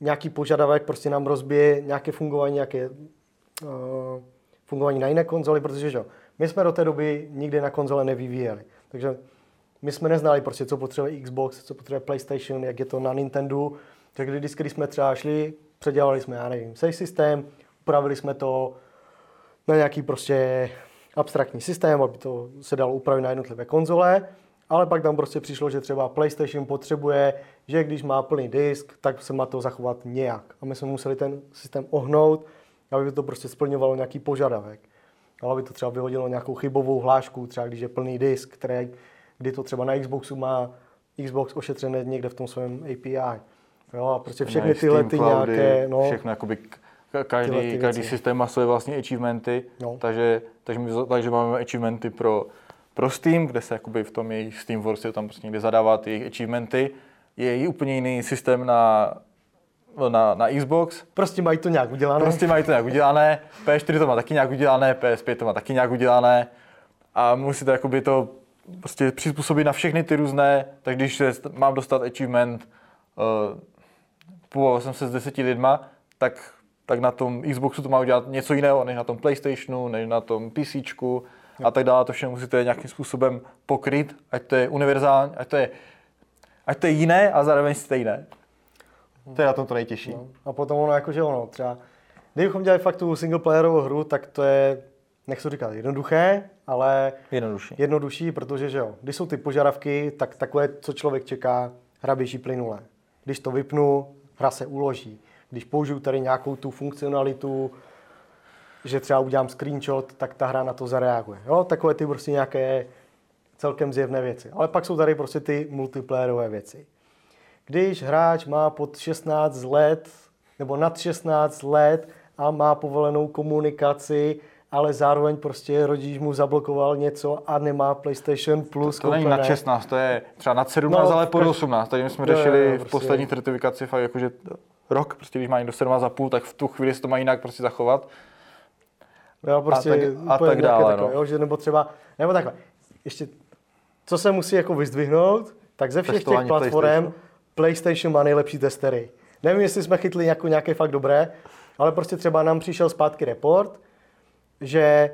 nějaký požadavek prostě nám rozbije nějaké fungování, nějaké uh, fungování na jiné konzoli, protože že, my jsme do té doby nikdy na konzole nevyvíjeli. Takže my jsme neznali prostě, co potřebuje Xbox, co potřebuje PlayStation, jak je to na Nintendo. Takže když, když jsme třeba šli, předělali jsme, já nevím, save systém, upravili jsme to na nějaký prostě abstraktní systém, aby to se dalo upravit na jednotlivé konzole, ale pak tam prostě přišlo, že třeba PlayStation potřebuje, že když má plný disk, tak se má to zachovat nějak. A my jsme museli ten systém ohnout, aby to prostě splňovalo nějaký požadavek. Ale aby to třeba vyhodilo nějakou chybovou hlášku, třeba když je plný disk, který, kdy to třeba na Xboxu má Xbox ošetřené někde v tom svém API. Jo, a prostě všechny tyhle ty cloudy, nějaké, no, všechno jakoby každý, každý systém má své vlastní achievementy, No. takže, takže, my, takže máme achievementy pro, pro Steam, kde se jakoby v tom jejich Steamworks tam prostě někde zadává ty jejich achievementy. Je i úplně jiný systém na, na, na Xbox, prostě mají to nějak udělané. Prostě mají to nějak udělané, PS4 to má taky nějak udělané, PS5 to má taky nějak udělané a musíte jakoby to prostě přizpůsobit na všechny ty různé, tak když se mám dostat achievement, uh, pobavil jsem se s deseti lidma, tak, tak na tom Xboxu to má udělat něco jiného, než na tom PlayStationu, než na tom PC a tak dále. To všechno musíte nějakým způsobem pokryt, ať to je univerzální, ať to je, ať to je jiné a zároveň stejné. To je na tom to nejtěžší. No. A potom ono jakože ono, třeba, kdybychom dělali fakt tu singleplayerovou hru, tak to je, nechci říkat jednoduché, ale Jednodušší. jednodušší, protože že jo, když jsou ty požadavky, tak takové, co člověk čeká, hra běží plynule. Když to vypnu, hra se uloží. Když použiju tady nějakou tu funkcionalitu, že třeba udělám screenshot, tak ta hra na to zareaguje. Jo? Takové ty prostě nějaké celkem zjevné věci. Ale pak jsou tady prostě ty multiplayerové věci. Když hráč má pod 16 let nebo nad 16 let a má povolenou komunikaci, ale zároveň prostě rodič mu zablokoval něco a nemá PlayStation Plus. To, to není na 16, to je třeba nad 17, no, ale pod 18. Tady jsme řešili prostě. v poslední certifikaci fakt jakože rok, prostě když má někdo 17,5, tak v tu chvíli se to má jinak prostě zachovat. Jo, prostě a tak, a tak dále, takové, no. jo, že nebo třeba, nebo takhle, ještě, co se musí jako vyzdvihnout, tak ze všech těch platform PlayStation. PlayStation má nejlepší testery. Nevím, jestli jsme chytli jako nějaké fakt dobré, ale prostě třeba nám přišel zpátky report, že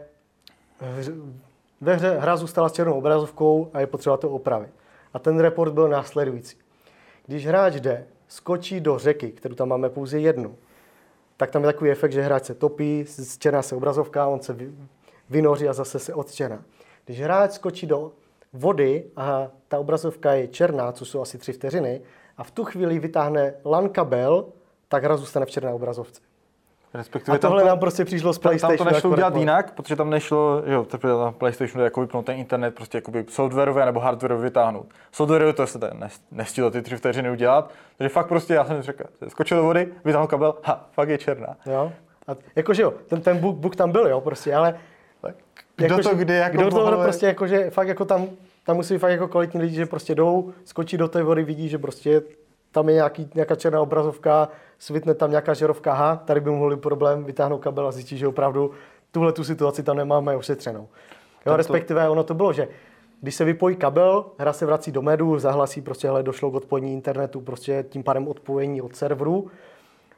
ve hře hra zůstala s černou obrazovkou a je potřeba to opravit. A ten report byl následující. Když hráč jde, skočí do řeky, kterou tam máme pouze jednu, tak tam je takový efekt, že hráč se topí, zčerná se obrazovka, on se vynoří a zase se odčerná. Když hráč skočí do vody a ta obrazovka je černá, co jsou asi tři vteřiny, a v tu chvíli vytáhne LAN kabel, tak hra zůstane v černé obrazovce. Respektive a tohle tam to, nám prostě přišlo z PlayStationu. Tam to nešlo udělat jinak, protože tam nešlo, jo, teprve na PlayStationu jako vypnout ten internet, prostě jakoby softwarově nebo hardwarově vytáhnout. Softwarově to se nestihlo ty tři vteřiny udělat, takže fakt prostě já jsem řekl, skočil do vody, vytáhl kabel, ha, fakt je černá. Jo. A jakože jo, ten, ten book, book tam byl, jo, prostě, ale kdo jako, to kdy jako Kdo to prostě jakože fakt jako tam, tam musí fakt jako kvalitní lidi, že prostě jdou, skočí do té vody, vidí, že prostě tam je nějaký, nějaká černá obrazovka, svitne tam nějaká žerovka, aha, tady by mohli problém, vytáhnout kabel a zjistit, že opravdu tuhle tu situaci tam nemáme ošetřenou. Jo, respektive ono to bylo, že když se vypojí kabel, hra se vrací do medu, zahlasí prostě, hele, došlo k odpojení internetu, prostě tím pádem odpojení od serveru,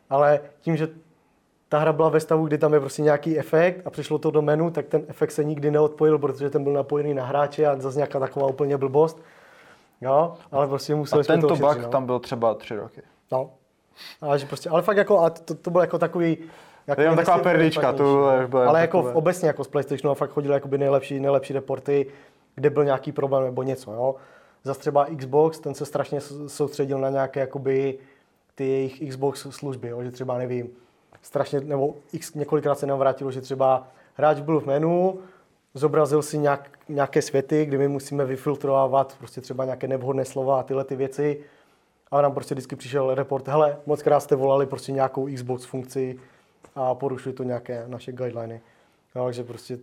ale tím, že ta hra byla ve stavu, kdy tam je prostě nějaký efekt a přišlo to do menu, tak ten efekt se nikdy neodpojil, protože ten byl napojený na hráče a zase nějaká taková úplně blbost. Jo, ale prostě museli a jsme tento to bug no. tam byl třeba tři roky. No. A že prostě, ale fakt jako, a to, to bylo jako takový, jako je taková perlička, to bylo Ale jako v, obecně jako z PlayStationu a fakt chodili jakoby nejlepší, nejlepší reporty, kde byl nějaký problém nebo něco, jo. Zase třeba Xbox, ten se strašně soustředil na nějaké jakoby ty jejich Xbox služby, jo, že třeba nevím, strašně, nebo x několikrát se nám vrátilo, že třeba hráč byl v menu, zobrazil si nějak, nějaké světy, kde my musíme vyfiltrovávat prostě třeba nějaké nevhodné slova a tyhle ty věci. A nám prostě vždycky přišel report, hele, moc krát jste volali prostě nějakou Xbox funkci a porušili to nějaké naše guideliny. No, takže prostě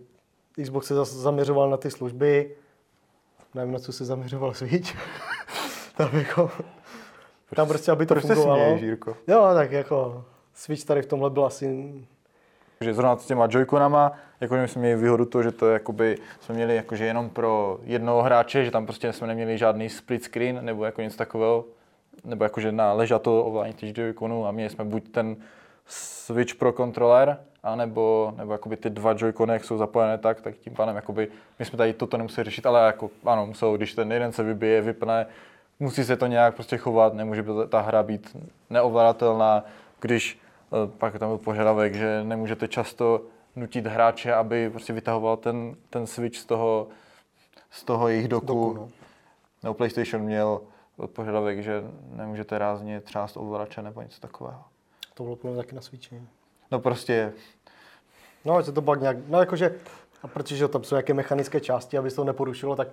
Xbox se zaměřoval na ty služby, nevím, na co se zaměřoval Switch. tam jako, tam prostě, aby to Proč fungovalo. Směješ, Jirko? Jo, tak jako Switch tady v tomhle byl asi že zrovna s těma joyconama, jako jsme měli výhodu to, že to jakoby, jsme měli jakože jenom pro jednoho hráče, že tam prostě jsme neměli žádný split screen nebo jako něco takového, nebo jakože na ležato ovládání těch joyconů a měli jsme buď ten Switch pro kontroler, anebo, nebo jakoby ty dva joycony, jak jsou zapojené tak, tak tím pádem jakoby, my jsme tady toto nemuseli řešit, ale jako ano, muselo, když ten jeden se vybije, vypne, musí se to nějak prostě chovat, nemůže ta hra být neovladatelná, když pak tam byl požadavek, že nemůžete často nutit hráče, aby prostě vytahoval ten, ten switch z toho, z toho jejich doku. doku no. no. PlayStation měl požadavek, že nemůžete rázně třást ovladače nebo něco takového. To bylo plně taky na switchi. No prostě... No, že to pak nějak, no jakože, a protože tam jsou nějaké mechanické části, aby se to neporušilo, tak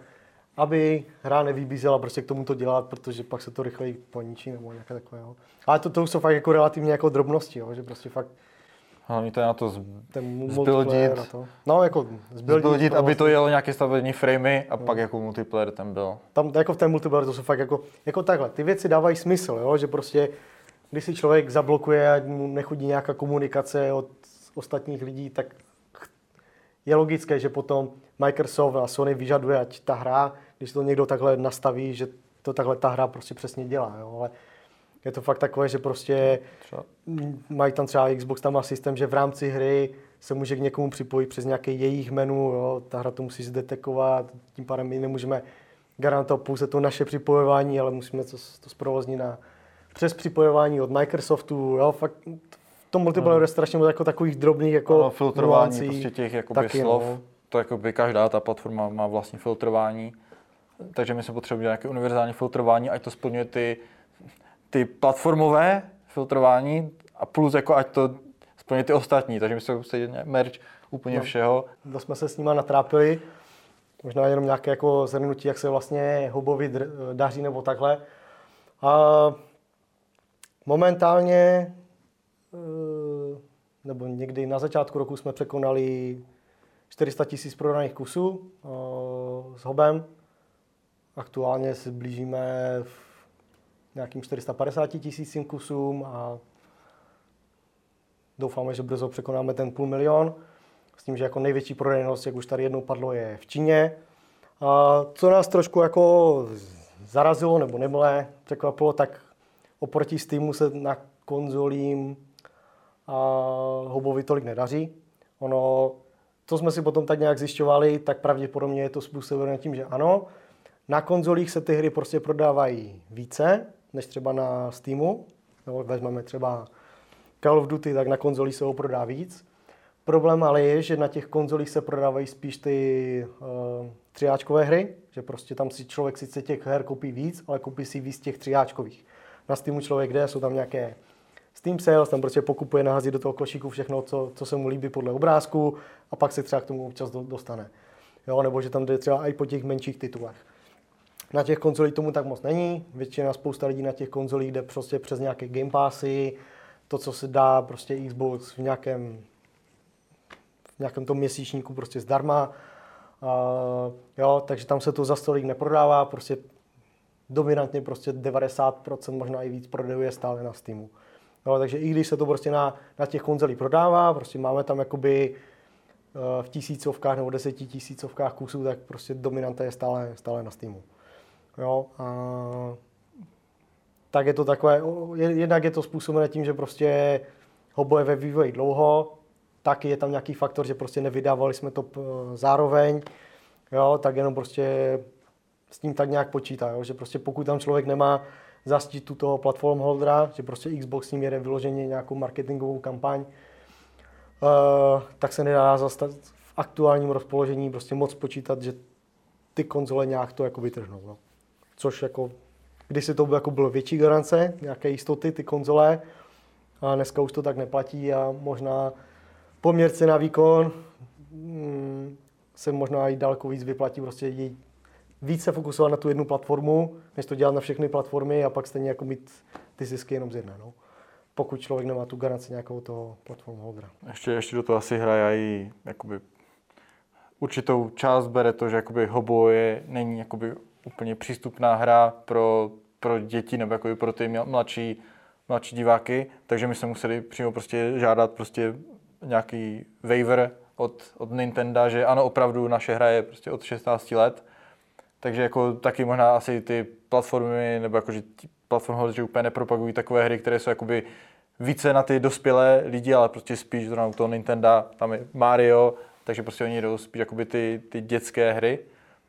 aby hra nevybízela prostě k tomu to dělat, protože pak se to rychleji poničí nebo nějaké takové. Jo. Ale to, to jsou fakt jako relativně jako drobnosti, jo, že prostě fakt Hlavně to je na to zbildit, to. No, jako zbildit, zbildit aby to jelo nějaké stavební framey a no. pak jako multiplayer ten byl. Tam jako v té multiplayer to jsou fakt jako, jako takhle. Ty věci dávají smysl, jo? že prostě když si člověk zablokuje a mu nechodí nějaká komunikace od ostatních lidí, tak je logické, že potom Microsoft a Sony vyžaduje, ať ta hra, když to někdo takhle nastaví, že to takhle ta hra prostě přesně dělá. Jo? Ale je to fakt takové, že prostě třeba. mají tam třeba Xbox, tam má systém, že v rámci hry se může k někomu připojit přes nějaké jejich menu, jo? ta hra to musí zdetekovat, tím pádem my nemůžeme garantovat pouze to naše připojování, ale musíme to, to zprovoznit na přes připojování od Microsoftu, jo? fakt v tom multiplayeru hmm. je strašně moc jako takových drobných jako ano, filtrování nuancí, prostě těch jakoby taky, slov. No. To jakoby každá ta platforma má vlastní filtrování takže my jsme potřebovali nějaké univerzální filtrování, ať to splňuje ty, ty platformové filtrování a plus jako ať to splňuje ty ostatní, takže my jsme prostě merch úplně no, všeho. To jsme se s nima natrápili, možná jenom nějaké jako zhrnutí, jak se vlastně Hubovi daří nebo takhle. A momentálně, eh, nebo někdy na začátku roku jsme překonali 400 tisíc prodaných kusů eh, s Hobem. Aktuálně se blížíme v nějakým 450 tisícím kusům a doufáme, že brzo překonáme ten půl milion. S tím, že jako největší prodejnost, jak už tady jednou padlo, je v Číně. A co nás trošku jako zarazilo nebo nemilé překvapilo, tak oproti Steamu se na konzolím a Hobovi tolik nedaří. Ono, co jsme si potom tak nějak zjišťovali, tak pravděpodobně je to způsobeno tím, že ano, na konzolích se ty hry prostě prodávají více, než třeba na Steamu. No, vezmeme třeba Call of Duty, tak na konzolích se ho prodá víc. Problém ale je, že na těch konzolích se prodávají spíš ty uh, třiáčkové hry, že prostě tam si člověk sice těch her koupí víc, ale koupí si víc těch třiáčkových. Na Steamu člověk jde, jsou tam nějaké Steam Sales, tam prostě pokupuje, nahází do toho košíku všechno, co, co se mu líbí podle obrázku a pak se třeba k tomu občas dostane. Jo, nebo že tam jde třeba i po těch menších titulech. Na těch konzolích tomu tak moc není. Většina spousta lidí na těch konzolích jde prostě přes nějaké Game Passy, to, co se dá prostě Xbox v nějakém, v nějakém tom měsíčníku prostě zdarma. Uh, jo, takže tam se to za stolik neprodává, prostě dominantně prostě 90%, možná i víc prodejů je stále na Steamu. Jo, takže i když se to prostě na, na těch konzolích prodává, prostě máme tam jakoby uh, v tisícovkách nebo desetitisícovkách kusů, tak prostě dominanta je stále, stále na Steamu. Jo, a tak je to takové, jednak je to způsobené tím, že prostě hobo je ve vývoji dlouho, taky je tam nějaký faktor, že prostě nevydávali jsme to zároveň, jo, tak jenom prostě s tím tak nějak počítá, jo, že prostě pokud tam člověk nemá zaštitu toho platform holdera, že prostě Xbox s ním jede vyloženě nějakou marketingovou kampaň, uh, tak se nedá zastat v aktuálním rozpoložení prostě moc počítat, že ty konzole nějak to jako vytržnou. No což jako, když si to jako bylo větší garance, nějaké jistoty, ty konzole, a dneska už to tak neplatí a možná poměr cena výkon mm, se možná i daleko víc vyplatí prostě víc se fokusovat na tu jednu platformu, než to dělat na všechny platformy a pak stejně jako mít ty zisky jenom z jedné. No. Pokud člověk nemá tu garanci nějakou toho platformu holdera. Ještě, ještě do toho asi hraje i jakoby určitou část bere to, že jakoby hobo je, není jakoby úplně přístupná hra pro, pro děti nebo jako pro ty mladší, mladší diváky, takže my jsme museli přímo prostě žádat prostě nějaký waiver od, od Nintendo, že ano, opravdu naše hra je prostě od 16 let, takže jako taky možná asi ty platformy, nebo jako, že platformy že úplně nepropagují takové hry, které jsou jakoby více na ty dospělé lidi, ale prostě spíš zrovna u toho Nintendo, tam je Mario, takže prostě oni jdou spíš jakoby ty, ty dětské hry,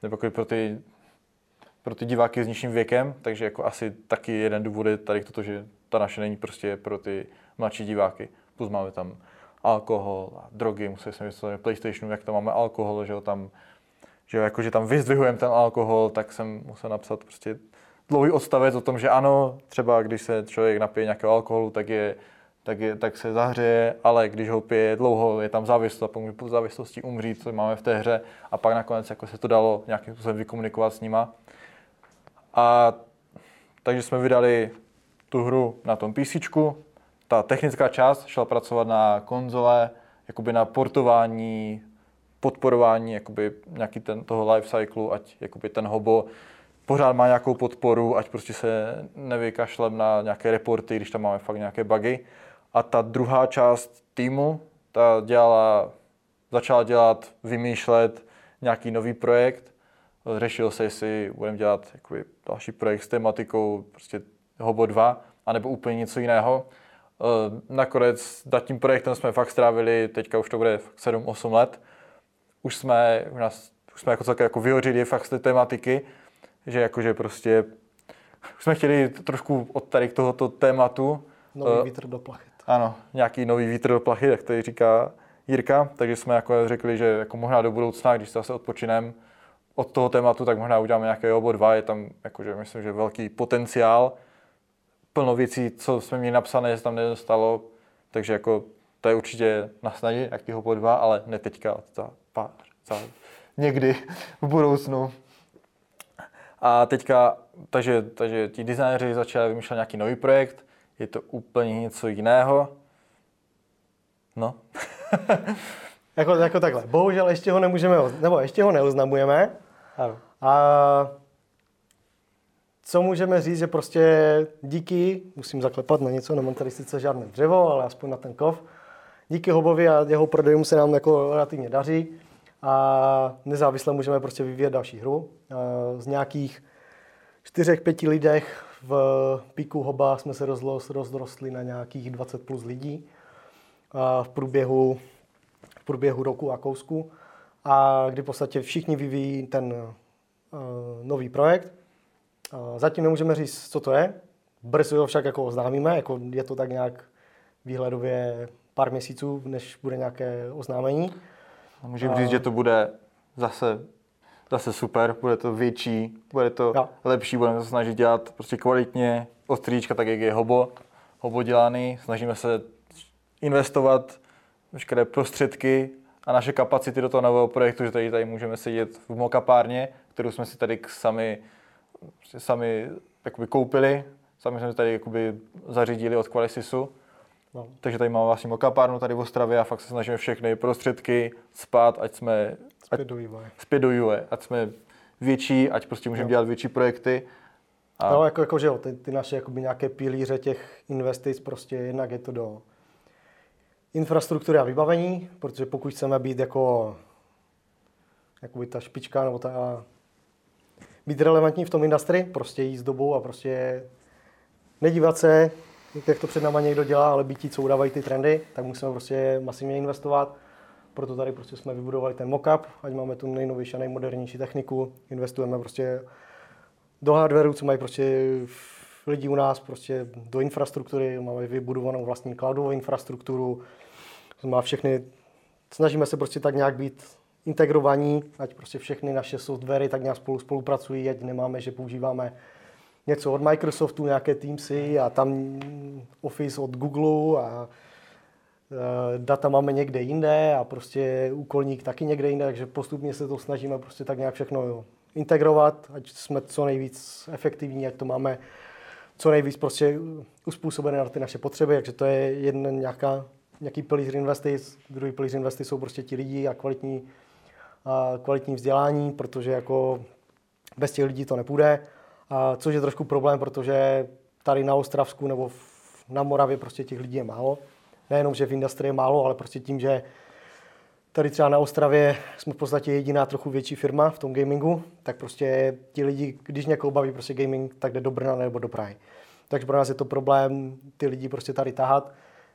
nebo jako pro ty pro ty diváky s nižším věkem, takže jako asi taky jeden důvod je tady toto, že ta naše není prostě pro ty mladší diváky. Plus máme tam alkohol a drogy, museli jsme vysvětlit PlayStationu, jak tam máme alkohol, že jo, tam, že jo, jako, že tam vyzdvihujeme ten alkohol, tak jsem musel napsat prostě dlouhý odstavec o tom, že ano, třeba když se člověk napije nějakého alkoholu, tak, je, tak, je, tak se zahřeje, ale když ho pije dlouho, je tam závislost a pomůže po závislosti umřít, co máme v té hře a pak nakonec jako se to dalo nějakým způsobem vykomunikovat s nima. A takže jsme vydali tu hru na tom PC. Ta technická část šla pracovat na konzole, jakoby na portování, podporování jakoby nějaký ten, toho life cyclu, ať jakoby ten hobo pořád má nějakou podporu, ať prostě se nevykašlem na nějaké reporty, když tam máme fakt nějaké bugy. A ta druhá část týmu, ta dělala, začala dělat, vymýšlet nějaký nový projekt řešil se, jestli budeme dělat jakoby, další projekt s tematikou prostě Hobo 2, anebo úplně něco jiného. Eh, nakonec nad tím projektem jsme fakt strávili, teďka už to bude 7-8 let. Už jsme, už nás, už jsme jako celkem jako vyhořili fakt z té tematiky, že jakože prostě už jsme chtěli trošku od tady k tohoto tématu. Nový uh, vítr do plachet. Ano, nějaký nový vítr do plachet, jak to říká Jirka, takže jsme jako řekli, že jako možná do budoucna, když se zase odpočinem, od toho tématu, tak možná uděláme nějaké obo dva, je tam jakože myslím, že velký potenciál, plno věcí, co jsme měli napsané, se tam nedostalo, takže jako to je určitě na snadě, jakýho obo dva, ale ne teďka, za pár, za někdy v budoucnu. A teďka, takže, takže ti designéři začali vymýšlet nějaký nový projekt, je to úplně něco jiného. No. jako, jako takhle. Bohužel ještě ho nemůžeme, nebo ještě ho neoznamujeme. Ano. A co můžeme říct, že prostě díky, musím zaklepat na něco, nemám tady sice žádné dřevo, ale aspoň na ten kov, díky Hobovi a jeho prodejům se nám jako relativně daří a nezávisle můžeme prostě vyvíjet další hru. Z nějakých čtyřech, pěti lidech v píku Hoba jsme se rozrostli na nějakých 20 plus lidí v průběhu, v průběhu roku a kousku. A kdy v podstatě všichni vyvíjí ten uh, nový projekt. Zatím nemůžeme říct, co to je. Brzy ho však jako oznámíme, jako je to tak nějak výhledově pár měsíců, než bude nějaké oznámení. Můžeme říct, že to bude zase, zase super, bude to větší, bude to jo. lepší, budeme se snažit dělat prostě kvalitně, ostříčka, tak jak je hobo, hobo dělaný, snažíme se investovat veškeré prostředky a naše kapacity do toho nového projektu, že tady, tady můžeme sedět v mokapárně, kterou jsme si tady sami, sami jakoby koupili, sami jsme si tady jakoby zařídili od Qualisisu No. Takže tady máme vlastně mokapárnu tady v Ostravě a fakt se snažíme všechny prostředky spát, ať jsme zpět do vývoje. Zpět do vývoje, ať jsme větší, ať prostě můžeme no. dělat větší projekty. A... No, jako, jako že jo, ty, ty naše jakoby nějaké pilíře těch investic, prostě jednak je to do infrastruktury a vybavení, protože pokud chceme být jako jakoby ta špička nebo ta být relevantní v tom industrii, prostě jít s dobou a prostě nedívat se jak to před náma někdo dělá, ale ti, co udávají ty trendy, tak musíme prostě masivně investovat. Proto tady prostě jsme vybudovali ten mockup, ať máme tu nejnovější a nejmodernější techniku, investujeme prostě do hardwareu, co mají prostě lidi u nás, prostě do infrastruktury, máme vybudovanou vlastní cloudovou infrastrukturu, má všechny, snažíme se prostě tak nějak být integrovaní, ať prostě všechny naše softwary tak nějak spolu spolupracují, ať nemáme, že používáme něco od Microsoftu, nějaké Teamsy a tam Office od Google a e, data máme někde jinde a prostě úkolník taky někde jinde, takže postupně se to snažíme prostě tak nějak všechno jo, integrovat, ať jsme co nejvíc efektivní, ať to máme co nejvíc prostě uspůsobené na ty naše potřeby, takže to je jeden nějaká, nějaký pilíř investic, druhý pilíř investic jsou prostě ti lidi a kvalitní, a kvalitní vzdělání, protože jako bez těch lidí to nepůjde. Což je trošku problém, protože tady na Ostravsku nebo v, na Moravě prostě těch lidí je málo. Nejenom, že v industrii je málo, ale prostě tím, že tady třeba na Ostravě jsme v podstatě jediná trochu větší firma v tom gamingu, tak prostě ti lidi, když někoho baví prostě gaming, tak jde do Brna nebo do Prahy. Takže pro nás je to problém ty lidi prostě tady tahat.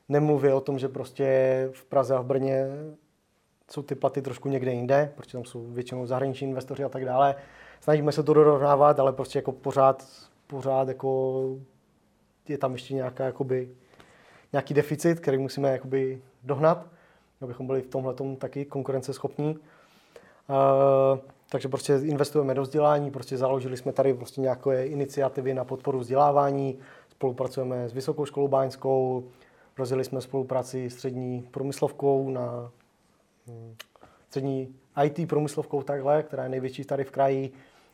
Nemluvě o tom, že prostě v Praze a v Brně jsou ty platy trošku někde jinde, protože tam jsou většinou zahraniční investoři a tak dále snažíme se to dorovnávat, ale prostě jako pořád, pořád jako je tam ještě nějaká, jakoby, nějaký deficit, který musíme jakoby dohnat, abychom byli v tomhle taky konkurenceschopní. Uh, takže prostě investujeme do vzdělání, prostě založili jsme tady prostě nějaké iniciativy na podporu vzdělávání, spolupracujeme s Vysokou školou báňskou, rozjeli jsme spolupráci s střední průmyslovkou na hm, střední IT průmyslovkou takhle, která je největší tady v kraji.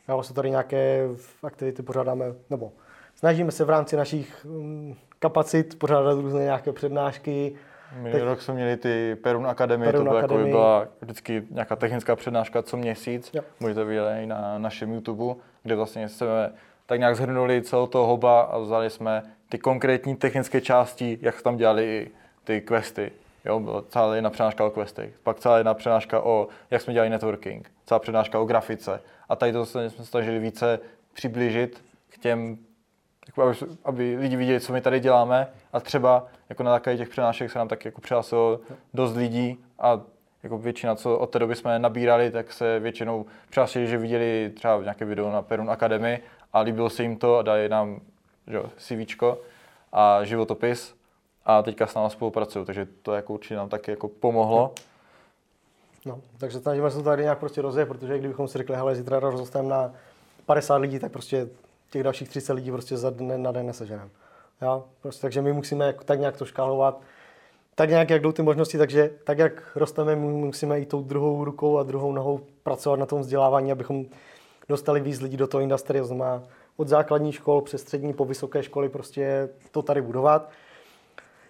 A vlastně tady nějaké aktivity pořádáme, nebo snažíme se v rámci našich mm, kapacit pořádat různé nějaké přednášky. Minulý Teď... rok jsme měli ty Perun Academy, Perun to byla. Jako byla vždycky nějaká technická přednáška co měsíc. Jo. Můžete vidět i na našem YouTube, kde vlastně jsme tak nějak zhrnuli celou toho hoba a vzali jsme ty konkrétní technické části, jak tam dělali ty questy. Jo, byla celá jedna přednáška o questech, pak celá jedna přednáška o, jak jsme dělali networking, celá přednáška o grafice. A tady to jsme snažili více přiblížit k těm, jako aby, aby lidi viděli, co my tady děláme. A třeba jako na takové těch přednášek se nám tak jako přihlásilo dost lidí a jako většina, co od té doby jsme nabírali, tak se většinou přihlásili, že viděli třeba nějaké video na Perun Academy a líbilo se jim to a dali nám že, CVčko a životopis a teďka s námi spolupracují, takže to jako určitě nám taky jako pomohlo. No, takže snažíme se to tady nějak prostě rozjet, protože kdybychom si řekli, hele, zítra rozostavím na 50 lidí, tak prostě těch dalších 30 lidí prostě za den na den neseženeme. Jo? Prostě, takže my musíme tak nějak to škálovat, tak nějak, jak jdou ty možnosti, takže tak, jak rosteme, my musíme i tou druhou rukou a druhou nohou pracovat na tom vzdělávání, abychom dostali víc lidí do toho industrie, od základní škol přes střední po vysoké školy prostě to tady budovat.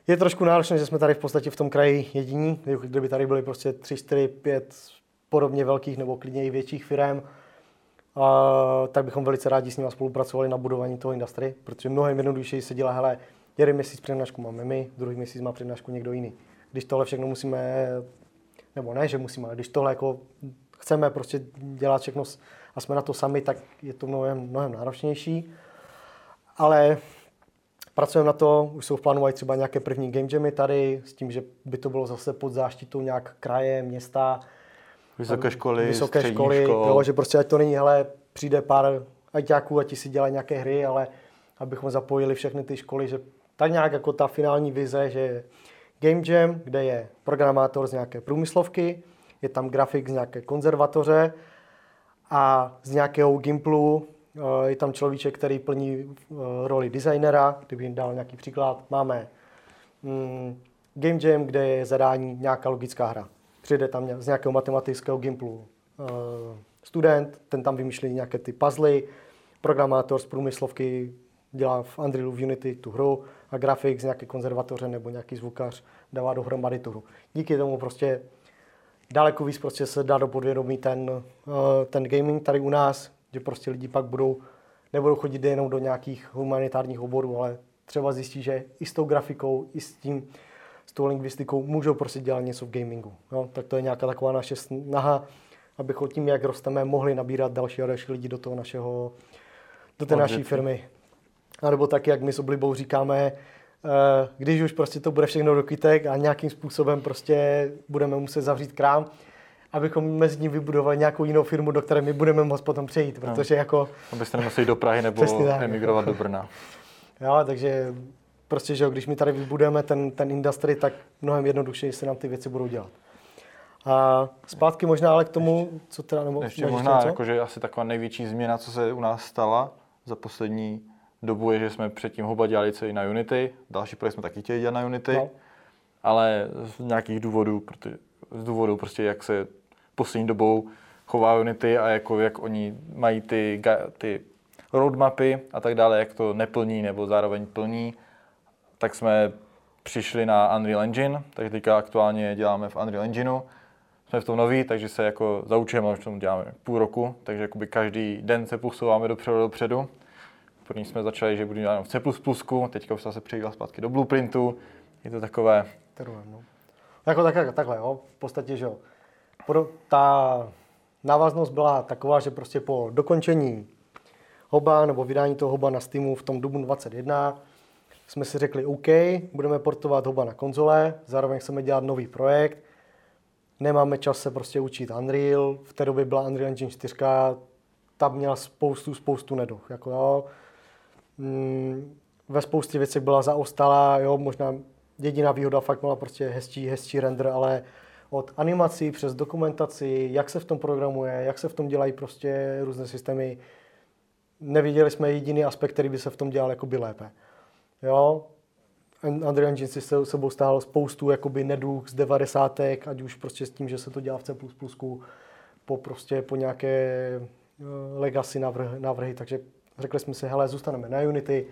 Je trošku náročné, že jsme tady v podstatě v tom kraji jediní, kdyby tady byly prostě 3, 4, 5 podobně velkých nebo klidně i větších firm, a, tak bychom velice rádi s nimi spolupracovali na budování toho industry, protože mnohem jednodušeji se dělá, hele, jeden měsíc přednášku máme my, druhý měsíc má přednášku někdo jiný. Když tohle všechno musíme, nebo ne, že musíme, ale když tohle jako chceme prostě dělat všechno a jsme na to sami, tak je to mnohem, mnohem náročnější. Ale pracujeme na to, už jsou v plánu i třeba nějaké první game jamy tady, s tím, že by to bylo zase pod záštitou nějak kraje, města, Vysoké školy, vysoké školy, škol. jo, že prostě ať to není, hele, přijde pár ajťáků a ti si dělají nějaké hry, ale abychom zapojili všechny ty školy, že tak nějak jako ta finální vize, že Game Jam, kde je programátor z nějaké průmyslovky, je tam grafik z nějaké konzervatoře a z nějakého Gimplu je tam človíček, který plní eh, roli designera, kdyby jim dal nějaký příklad. Máme mm, Game Jam, kde je zadání nějaká logická hra. Přijde tam z nějakého matematického Gimplu eh, student, ten tam vymýšlí nějaké ty puzzly, programátor z průmyslovky dělá v Unrealu v Unity tu hru a grafik z nějaké konzervatoře nebo nějaký zvukař dává dohromady tu hru. Díky tomu prostě daleko víc prostě se dá do podvědomí ten, eh, ten gaming tady u nás, že prostě lidi pak budou, nebudou chodit jenom do nějakých humanitárních oborů, ale třeba zjistí, že i s tou grafikou, i s tím, s tou lingvistikou můžou prostě dělat něco v gamingu. No, tak to je nějaká taková naše snaha, abychom tím, jak rosteme, mohli nabírat další a další lidi do toho našeho, do té naší firmy. A nebo tak, jak my s oblibou říkáme, Eh, když už prostě to bude všechno do kytek a nějakým způsobem prostě budeme muset zavřít krám, abychom mezi tím vybudovali nějakou jinou firmu, do které my budeme moct potom přejít, protože jako... Abyste nemuseli do Prahy nebo emigrovat do Brna. Jo, takže prostě, že když my tady vybudujeme ten, ten industry, tak mnohem jednodušeji se nám ty věci budou dělat. A zpátky možná ale k tomu, co teda... Nebo ještě možná, jakože asi taková největší změna, co se u nás stala za poslední dobu je, že jsme předtím Hoba dělali celý na Unity, další projekt jsme taky chtěli dělat na Unity, no. ale z nějakých důvodů, protože, z důvodů prostě jak se poslední dobou chová Unity a jako jak oni mají ty, ty roadmapy a tak dále, jak to neplní nebo zároveň plní, tak jsme přišli na Unreal Engine, takže teďka aktuálně děláme v Unreal Engineu. Jsme v tom noví, takže se jako zaučujeme, už tomu děláme půl roku, takže každý den se posouváme dopředu dopředu. První jsme začali, že budu dělat v C++, teďka už se přejíval zpátky do Blueprintu. Je to takové... Terujem, no. Jako tak, takhle, jo. V podstatě, že jo. Ta návaznost byla taková, že prostě po dokončení hoba nebo vydání toho hoba na Steamu v tom dubnu 21 jsme si řekli OK, budeme portovat hoba na konzole, zároveň chceme dělat nový projekt, nemáme čas se prostě učit Unreal, v té době byla Unreal Engine 4, tam měla spoustu, spoustu neduch. Jako, jo, mm, ve spoustě věcí byla zaostalá, jo, možná jediná výhoda fakt byla prostě hezčí, hezčí render, ale od animací přes dokumentaci, jak se v tom programuje, jak se v tom dělají prostě různé systémy, neviděli jsme jediný aspekt, který by se v tom dělal jakoby lépe. Jo, Unreal Engine si se sebou stál spoustu jakoby neduch z 90. ať už prostě s tím, že se to dělá v C++, po prostě po nějaké eh, legacy návrhy, návrhy takže Řekli jsme si, hele, zůstaneme na Unity.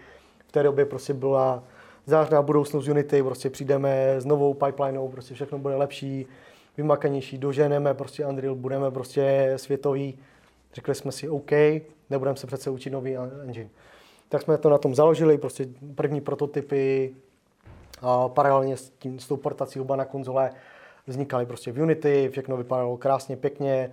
V té době prostě byla zářná budoucnost Unity, prostě přijdeme s novou pipelineou, prostě všechno bude lepší, vymakanější, doženeme prostě Unreal, budeme prostě světový. Řekli jsme si, OK, nebudeme se přece učit nový engine. Tak jsme to na tom založili, prostě první prototypy, a paralelně s, tím, s tou portací oba na konzole vznikaly prostě v Unity, všechno vypadalo krásně, pěkně,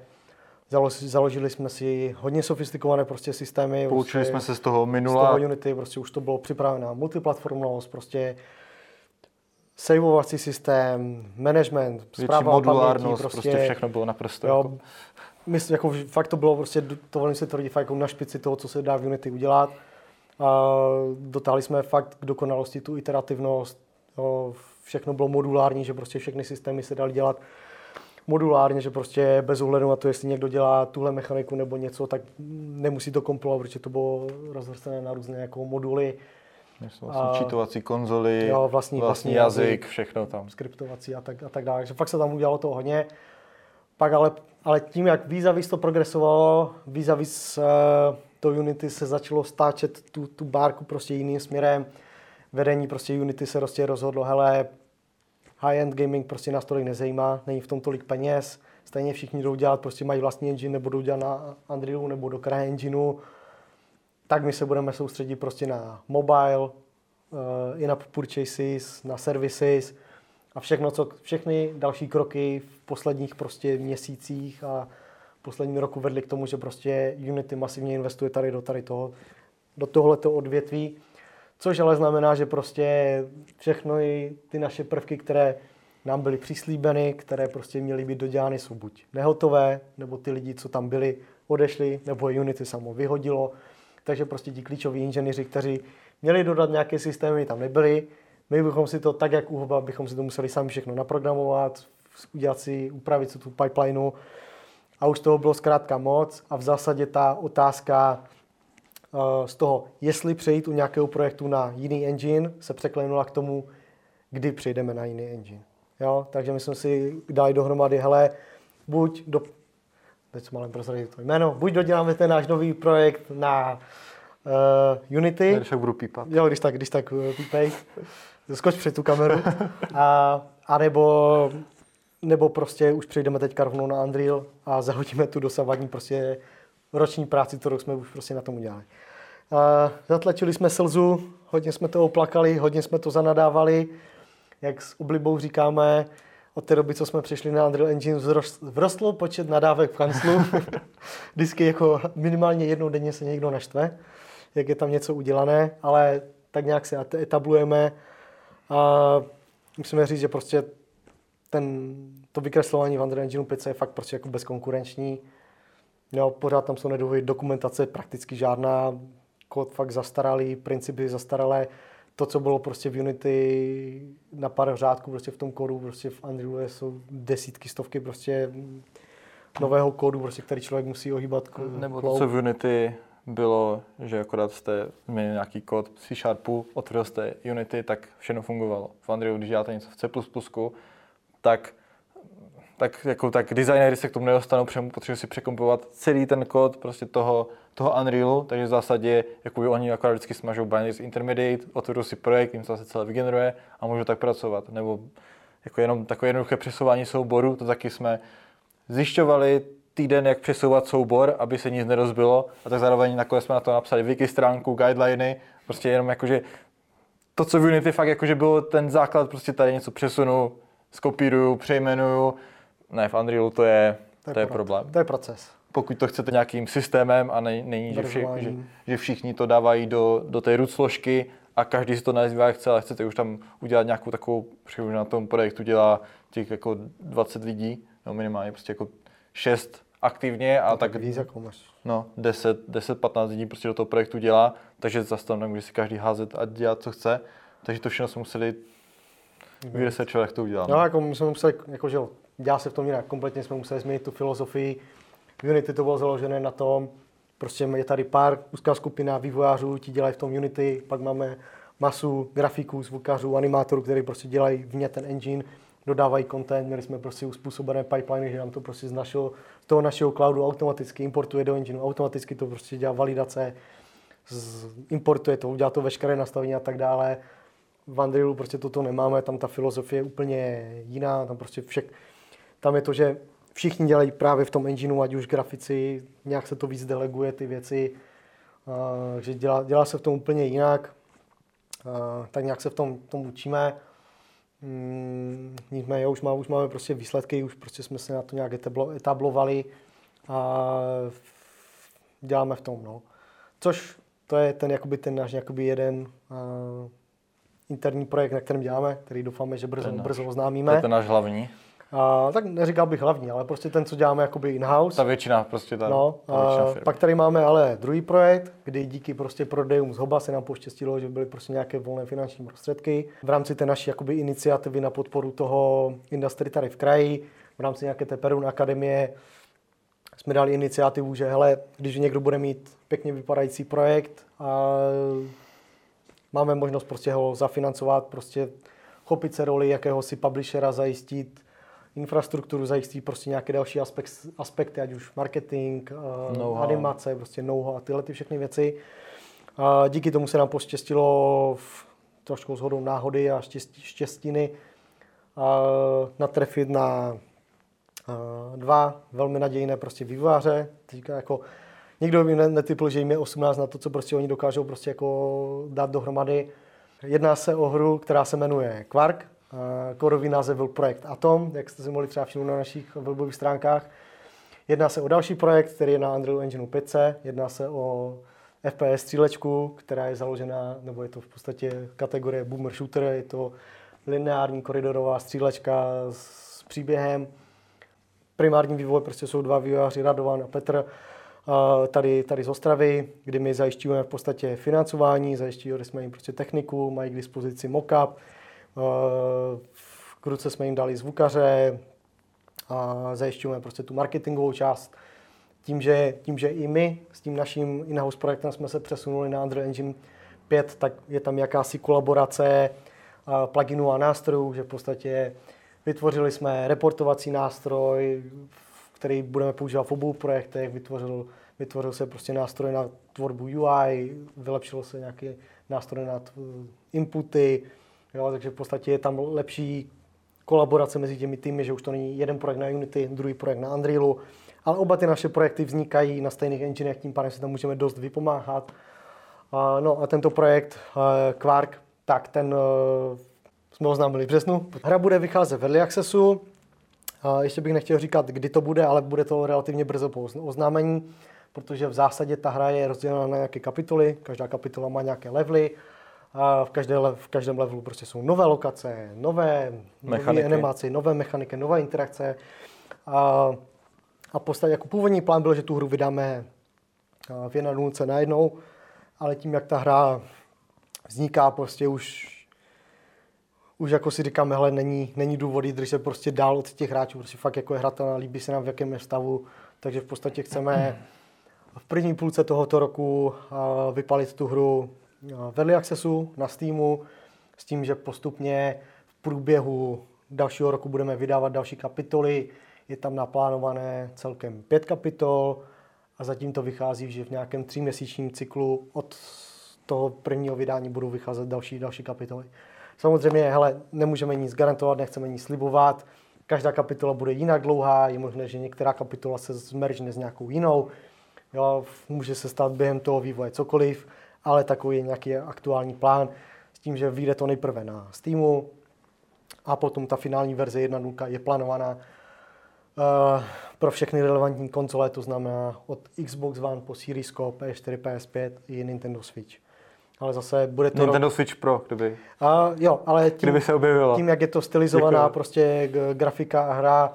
Založili jsme si hodně sofistikované prostě systémy. Poučili prostě, jsme se z toho minula. Z toho Unity, prostě už to bylo připravené na multiplatformnost, prostě saveovací systém, management, zpráva modulárnost, paměti, prostě, prostě všechno bylo naprosto. Jo, jako... Myslím, jako fakt to bylo prostě, to velmi se tvrdí fakt jako na špici toho, co se dá v Unity udělat. A dotáhli jsme fakt k dokonalosti tu iterativnost, jo, všechno bylo modulární, že prostě všechny systémy se daly dělat modulárně, že prostě bez ohledu na to, jestli někdo dělá tuhle mechaniku nebo něco, tak nemusí to kompilovat, protože to bylo rozvrstené na různé jako moduly. Vlastně a, čítovací konzoly, jo, vlastní, vlastní jazyk, jazyk, všechno tam. Skriptovací a tak, a tak dále. Takže fakt se tam udělalo to hodně. Pak ale, ale tím, jak vízavis to progresovalo, vízavis uh, to Unity se začalo stáčet tu, tu bárku prostě jiným směrem. Vedení prostě Unity se prostě rozhodlo, hele, high-end gaming prostě nás tolik nezajímá, není v tom tolik peněz, stejně všichni jdou dělat, prostě mají vlastní engine, nebo jdou dělat na Unrealu, nebo do CryEngineu, tak my se budeme soustředit prostě na mobile, uh, in-app purchases, na services a všechno, co, všechny další kroky v posledních prostě měsících a posledním roku vedly k tomu, že prostě Unity masivně investuje tady do tady toho, do tohoto odvětví, což ale znamená, že prostě všechno ty naše prvky, které nám byly přislíbeny, které prostě měly být dodělány, jsou buď nehotové, nebo ty lidi, co tam byli, odešli, nebo Unity samo vyhodilo. Takže prostě ti klíčoví inženýři, kteří měli dodat nějaké systémy, tam nebyli. My bychom si to tak, jak u bychom si to museli sami všechno naprogramovat, udělat si, upravit si tu pipelineu. A už toho bylo zkrátka moc a v zásadě ta otázka uh, z toho, jestli přejít u nějakého projektu na jiný engine, se překlenula k tomu, kdy přejdeme na jiný engine. Jo? Takže my jsme si dali dohromady, hele, buď do, teď jsem malem prozradit to jméno, buď doděláme ten náš nový projekt na uh, Unity. Když tak budu pípat. Jo, když tak, když tak uh, pípej. Skoč před tu kameru. A, a nebo, nebo prostě už přejdeme teďka rovnou na Unreal a zahodíme tu dosavadní prostě roční práci, kterou jsme už prostě na tom udělali. Uh, zatlačili jsme slzu, hodně jsme to oplakali, hodně jsme to zanadávali. Jak s oblibou říkáme, od té doby, co jsme přišli na Unreal Engine, vzrostl počet nadávek v kanclu. Vždycky jako minimálně jednou denně se někdo naštve, jak je tam něco udělané, ale tak nějak se etablujeme. A musíme říct, že prostě ten, to vykreslování v Unreal Engine 5 je fakt prostě jako bezkonkurenční. Jo, pořád tam jsou nedohy dokumentace prakticky žádná, kód fakt zastaralý, principy zastaralé to, co bylo prostě v Unity na pár řádků prostě v tom kódu, prostě v Unrealu jsou desítky, stovky prostě nového kódu, prostě, který člověk musí ohýbat. Nebo to, co v Unity bylo, že akorát jste změnili nějaký kód C Sharpu, otevřel jste Unity, tak všechno fungovalo. V Unrealu, když děláte něco v C++, tak tak, jako, tak designéry se k tomu nedostanou, potřebují si překompovat celý ten kód prostě toho, toho Unrealu, takže v zásadě jakoby oni akorát vždycky smažou binaries intermediate, otevřou si projekt, jim to zase celé vygeneruje a můžou tak pracovat. Nebo jako jenom takové jednoduché přesouvání souboru, to taky jsme zjišťovali týden, jak přesouvat soubor, aby se nic nerozbilo a tak zároveň nakonec jsme na to napsali wiki stránku, guideliny, prostě jenom jakože to, co v Unity fakt jakože bylo ten základ, prostě tady něco přesunu, skopíruju, přejmenuju, ne, v Unrealu to je, to je, to je problém. To je proces. Pokud to chcete nějakým systémem a není, není že, vši, že, že, všichni to dávají do, do té root složky a každý si to nazývá jak chce, ale chcete už tam udělat nějakou takovou, že na tom projektu dělá těch jako 20 lidí, no minimálně prostě jako 6 aktivně a no, tak, tak víc jako máš. No, 10, 10, 15 lidí prostě do toho projektu dělá, takže zase tam nemůže si každý házet a dělat, co chce. Takže to všechno jsme museli vyresearchovat, jak to uděláme. No, jako my jsme museli, jako, že dělá se v tom jinak. Kompletně jsme museli změnit tu filozofii. Unity to bylo založené na tom, prostě je tady pár úzká skupina vývojářů, ti dělají v tom Unity, pak máme masu grafiků, zvukařů, animátorů, kteří prostě dělají vně ten engine, dodávají content, měli jsme prostě uspůsobené pipeliny, že nám to prostě z, našeho, z toho našeho cloudu automaticky importuje do engineu, automaticky to prostě dělá validace, z, importuje to, udělá to veškeré nastavení a tak dále. V Unrealu prostě toto nemáme, tam ta filozofie je úplně jiná, tam prostě všech, tam je to, že všichni dělají právě v tom engineu, ať už grafici, nějak se to víc deleguje ty věci, uh, že dělá, dělá se v tom úplně jinak, uh, tak nějak se v tom, tom učíme. Mm, nicméně už, má, už máme prostě výsledky, už prostě jsme se na to nějak etablovali a děláme v tom. No. Což to je ten, jakoby ten náš jakoby jeden uh, interní projekt, na kterém děláme, který doufáme, že brzo, brzo oznámíme. To je ten náš hlavní. A, tak neříkal bych hlavní, ale prostě ten, co děláme jakoby in-house. Ta většina prostě ta, no, ta většina firm. Pak tady máme ale druhý projekt, kdy díky prostě prodejům z Hoba se nám poštěstilo, že byly prostě nějaké volné finanční prostředky. V rámci té naší jakoby iniciativy na podporu toho industry tady v kraji, v rámci nějaké té Perun akademie jsme dali iniciativu, že hele, když někdo bude mít pěkně vypadající projekt a máme možnost prostě ho zafinancovat, prostě chopit se roli jakéhosi publishera, zajistit infrastrukturu, zajistit prostě nějaké další aspekt, aspekty, ať už marketing, no animace, prostě know a tyhle ty všechny věci. A díky tomu se nám poštěstilo v trošku shodou náhody a štěstí, štěstiny a natrefit na dva velmi nadějné prostě vývojáře. Teďka jako nikdo by netypl, že jim je 18 na to, co prostě oni dokážou prostě jako dát dohromady. Jedná se o hru, která se jmenuje Quark. Kódový název byl projekt Atom, jak jste si mohli třeba všimnout na našich webových stránkách. Jedná se o další projekt, který je na Unreal Engine 5. Jedná se o FPS střílečku, která je založena, nebo je to v podstatě kategorie boomer shooter, je to lineární koridorová střílečka s příběhem. Primární vývoj prostě jsou dva vývojáři, Radovan a Petr, tady, tady z Ostravy, kdy my zajišťujeme v podstatě financování, zajišťujeme jsme jim prostě techniku, mají k dispozici mock-up, v ruce jsme jim dali zvukaře a zajišťujeme prostě tu marketingovou část. Tím že, tím, že i my s tím naším in-house projektem jsme se přesunuli na Unreal Engine 5, tak je tam jakási kolaborace pluginů a nástrojů, že v podstatě vytvořili jsme reportovací nástroj, který budeme používat v obou projektech, vytvořil, vytvořil se prostě nástroj na tvorbu UI, vylepšilo se nějaký nástroj na inputy, jo, takže v podstatě je tam lepší kolaborace mezi těmi týmy, že už to není jeden projekt na Unity, druhý projekt na Unrealu, ale oba ty naše projekty vznikají na stejných enginech, tím pádem si tam můžeme dost vypomáhat. No a tento projekt Quark, tak ten uh, jsme oznámili v březnu. Hra bude vycházet v Early Accessu, ještě bych nechtěl říkat, kdy to bude, ale bude to relativně brzo po oznámení, protože v zásadě ta hra je rozdělena na nějaké kapitoly, každá kapitola má nějaké levely, a v, každé, v každém levelu prostě jsou nové lokace, nové, nové animace, nové mechaniky, nové interakce. A, a podstatě jako původní plán byl, že tu hru vydáme v jedné nulce najednou, ale tím, jak ta hra vzniká prostě už už jako si říkáme, hele, není, není důvod jít se prostě dál od těch hráčů, prostě fakt jako je hratelná, líbí se nám v jakém je stavu, takže v podstatě chceme v první půlce tohoto roku vypalit tu hru v Early Accessu na Steamu, s tím, že postupně v průběhu dalšího roku budeme vydávat další kapitoly. Je tam naplánované celkem pět kapitol a zatím to vychází, že v nějakém tříměsíčním cyklu od toho prvního vydání budou vycházet další, další kapitoly. Samozřejmě, hele, nemůžeme nic garantovat, nechceme nic slibovat. Každá kapitola bude jinak dlouhá, je možné, že některá kapitola se zmeržne s nějakou jinou. Jo, může se stát během toho vývoje cokoliv, ale takový je nějaký aktuální plán s tím, že vyjde to nejprve na Steamu a potom ta finální verze 1.0 je plánovaná uh, pro všechny relevantní konzole, to znamená od Xbox One po Series PS4, PS5 i Nintendo Switch ale zase bude to... Nintendo rok... Switch Pro, kdyby. A, jo, ale tím, kdyby se objevila. tím, jak je to stylizovaná Děkuji. prostě grafika a hra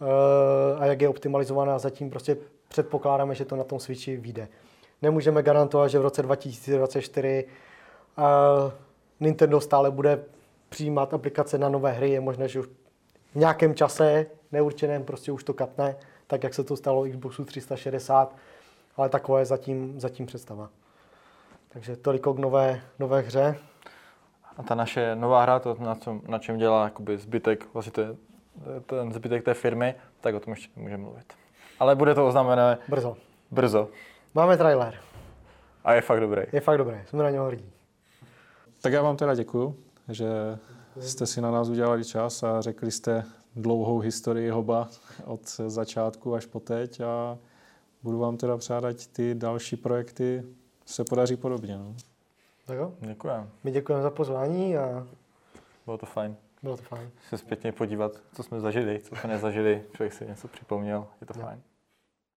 uh, a jak je optimalizovaná, zatím prostě předpokládáme, že to na tom Switchi vyjde. Nemůžeme garantovat, že v roce 2024 uh, eh, Nintendo stále bude přijímat aplikace na nové hry. Je možné, že už v nějakém čase neurčeném prostě už to katne, tak jak se to stalo Xboxu 360, ale takové je zatím, zatím představa. Takže toliko k nové, nové hře. A ta naše nová hra, to na, čem, na čem dělá jakoby zbytek, vlastně ten, ten zbytek té firmy, tak o tom ještě můžeme mluvit. Ale bude to oznámené brzo. Brzo. Máme trailer. A je fakt dobrý. Je fakt dobrý, jsme na něho hrdí. Tak já vám teda děkuju, že jste si na nás udělali čas a řekli jste dlouhou historii Hoba od začátku až po teď a budu vám teda přát, ty další projekty se podaří podobně. No. Tak jo. Děkujeme. My děkujeme za pozvání a... Bylo to fajn. Bylo to fajn. Se zpětně podívat, co jsme zažili, co jsme nezažili, člověk si něco připomněl, je to jo. fajn.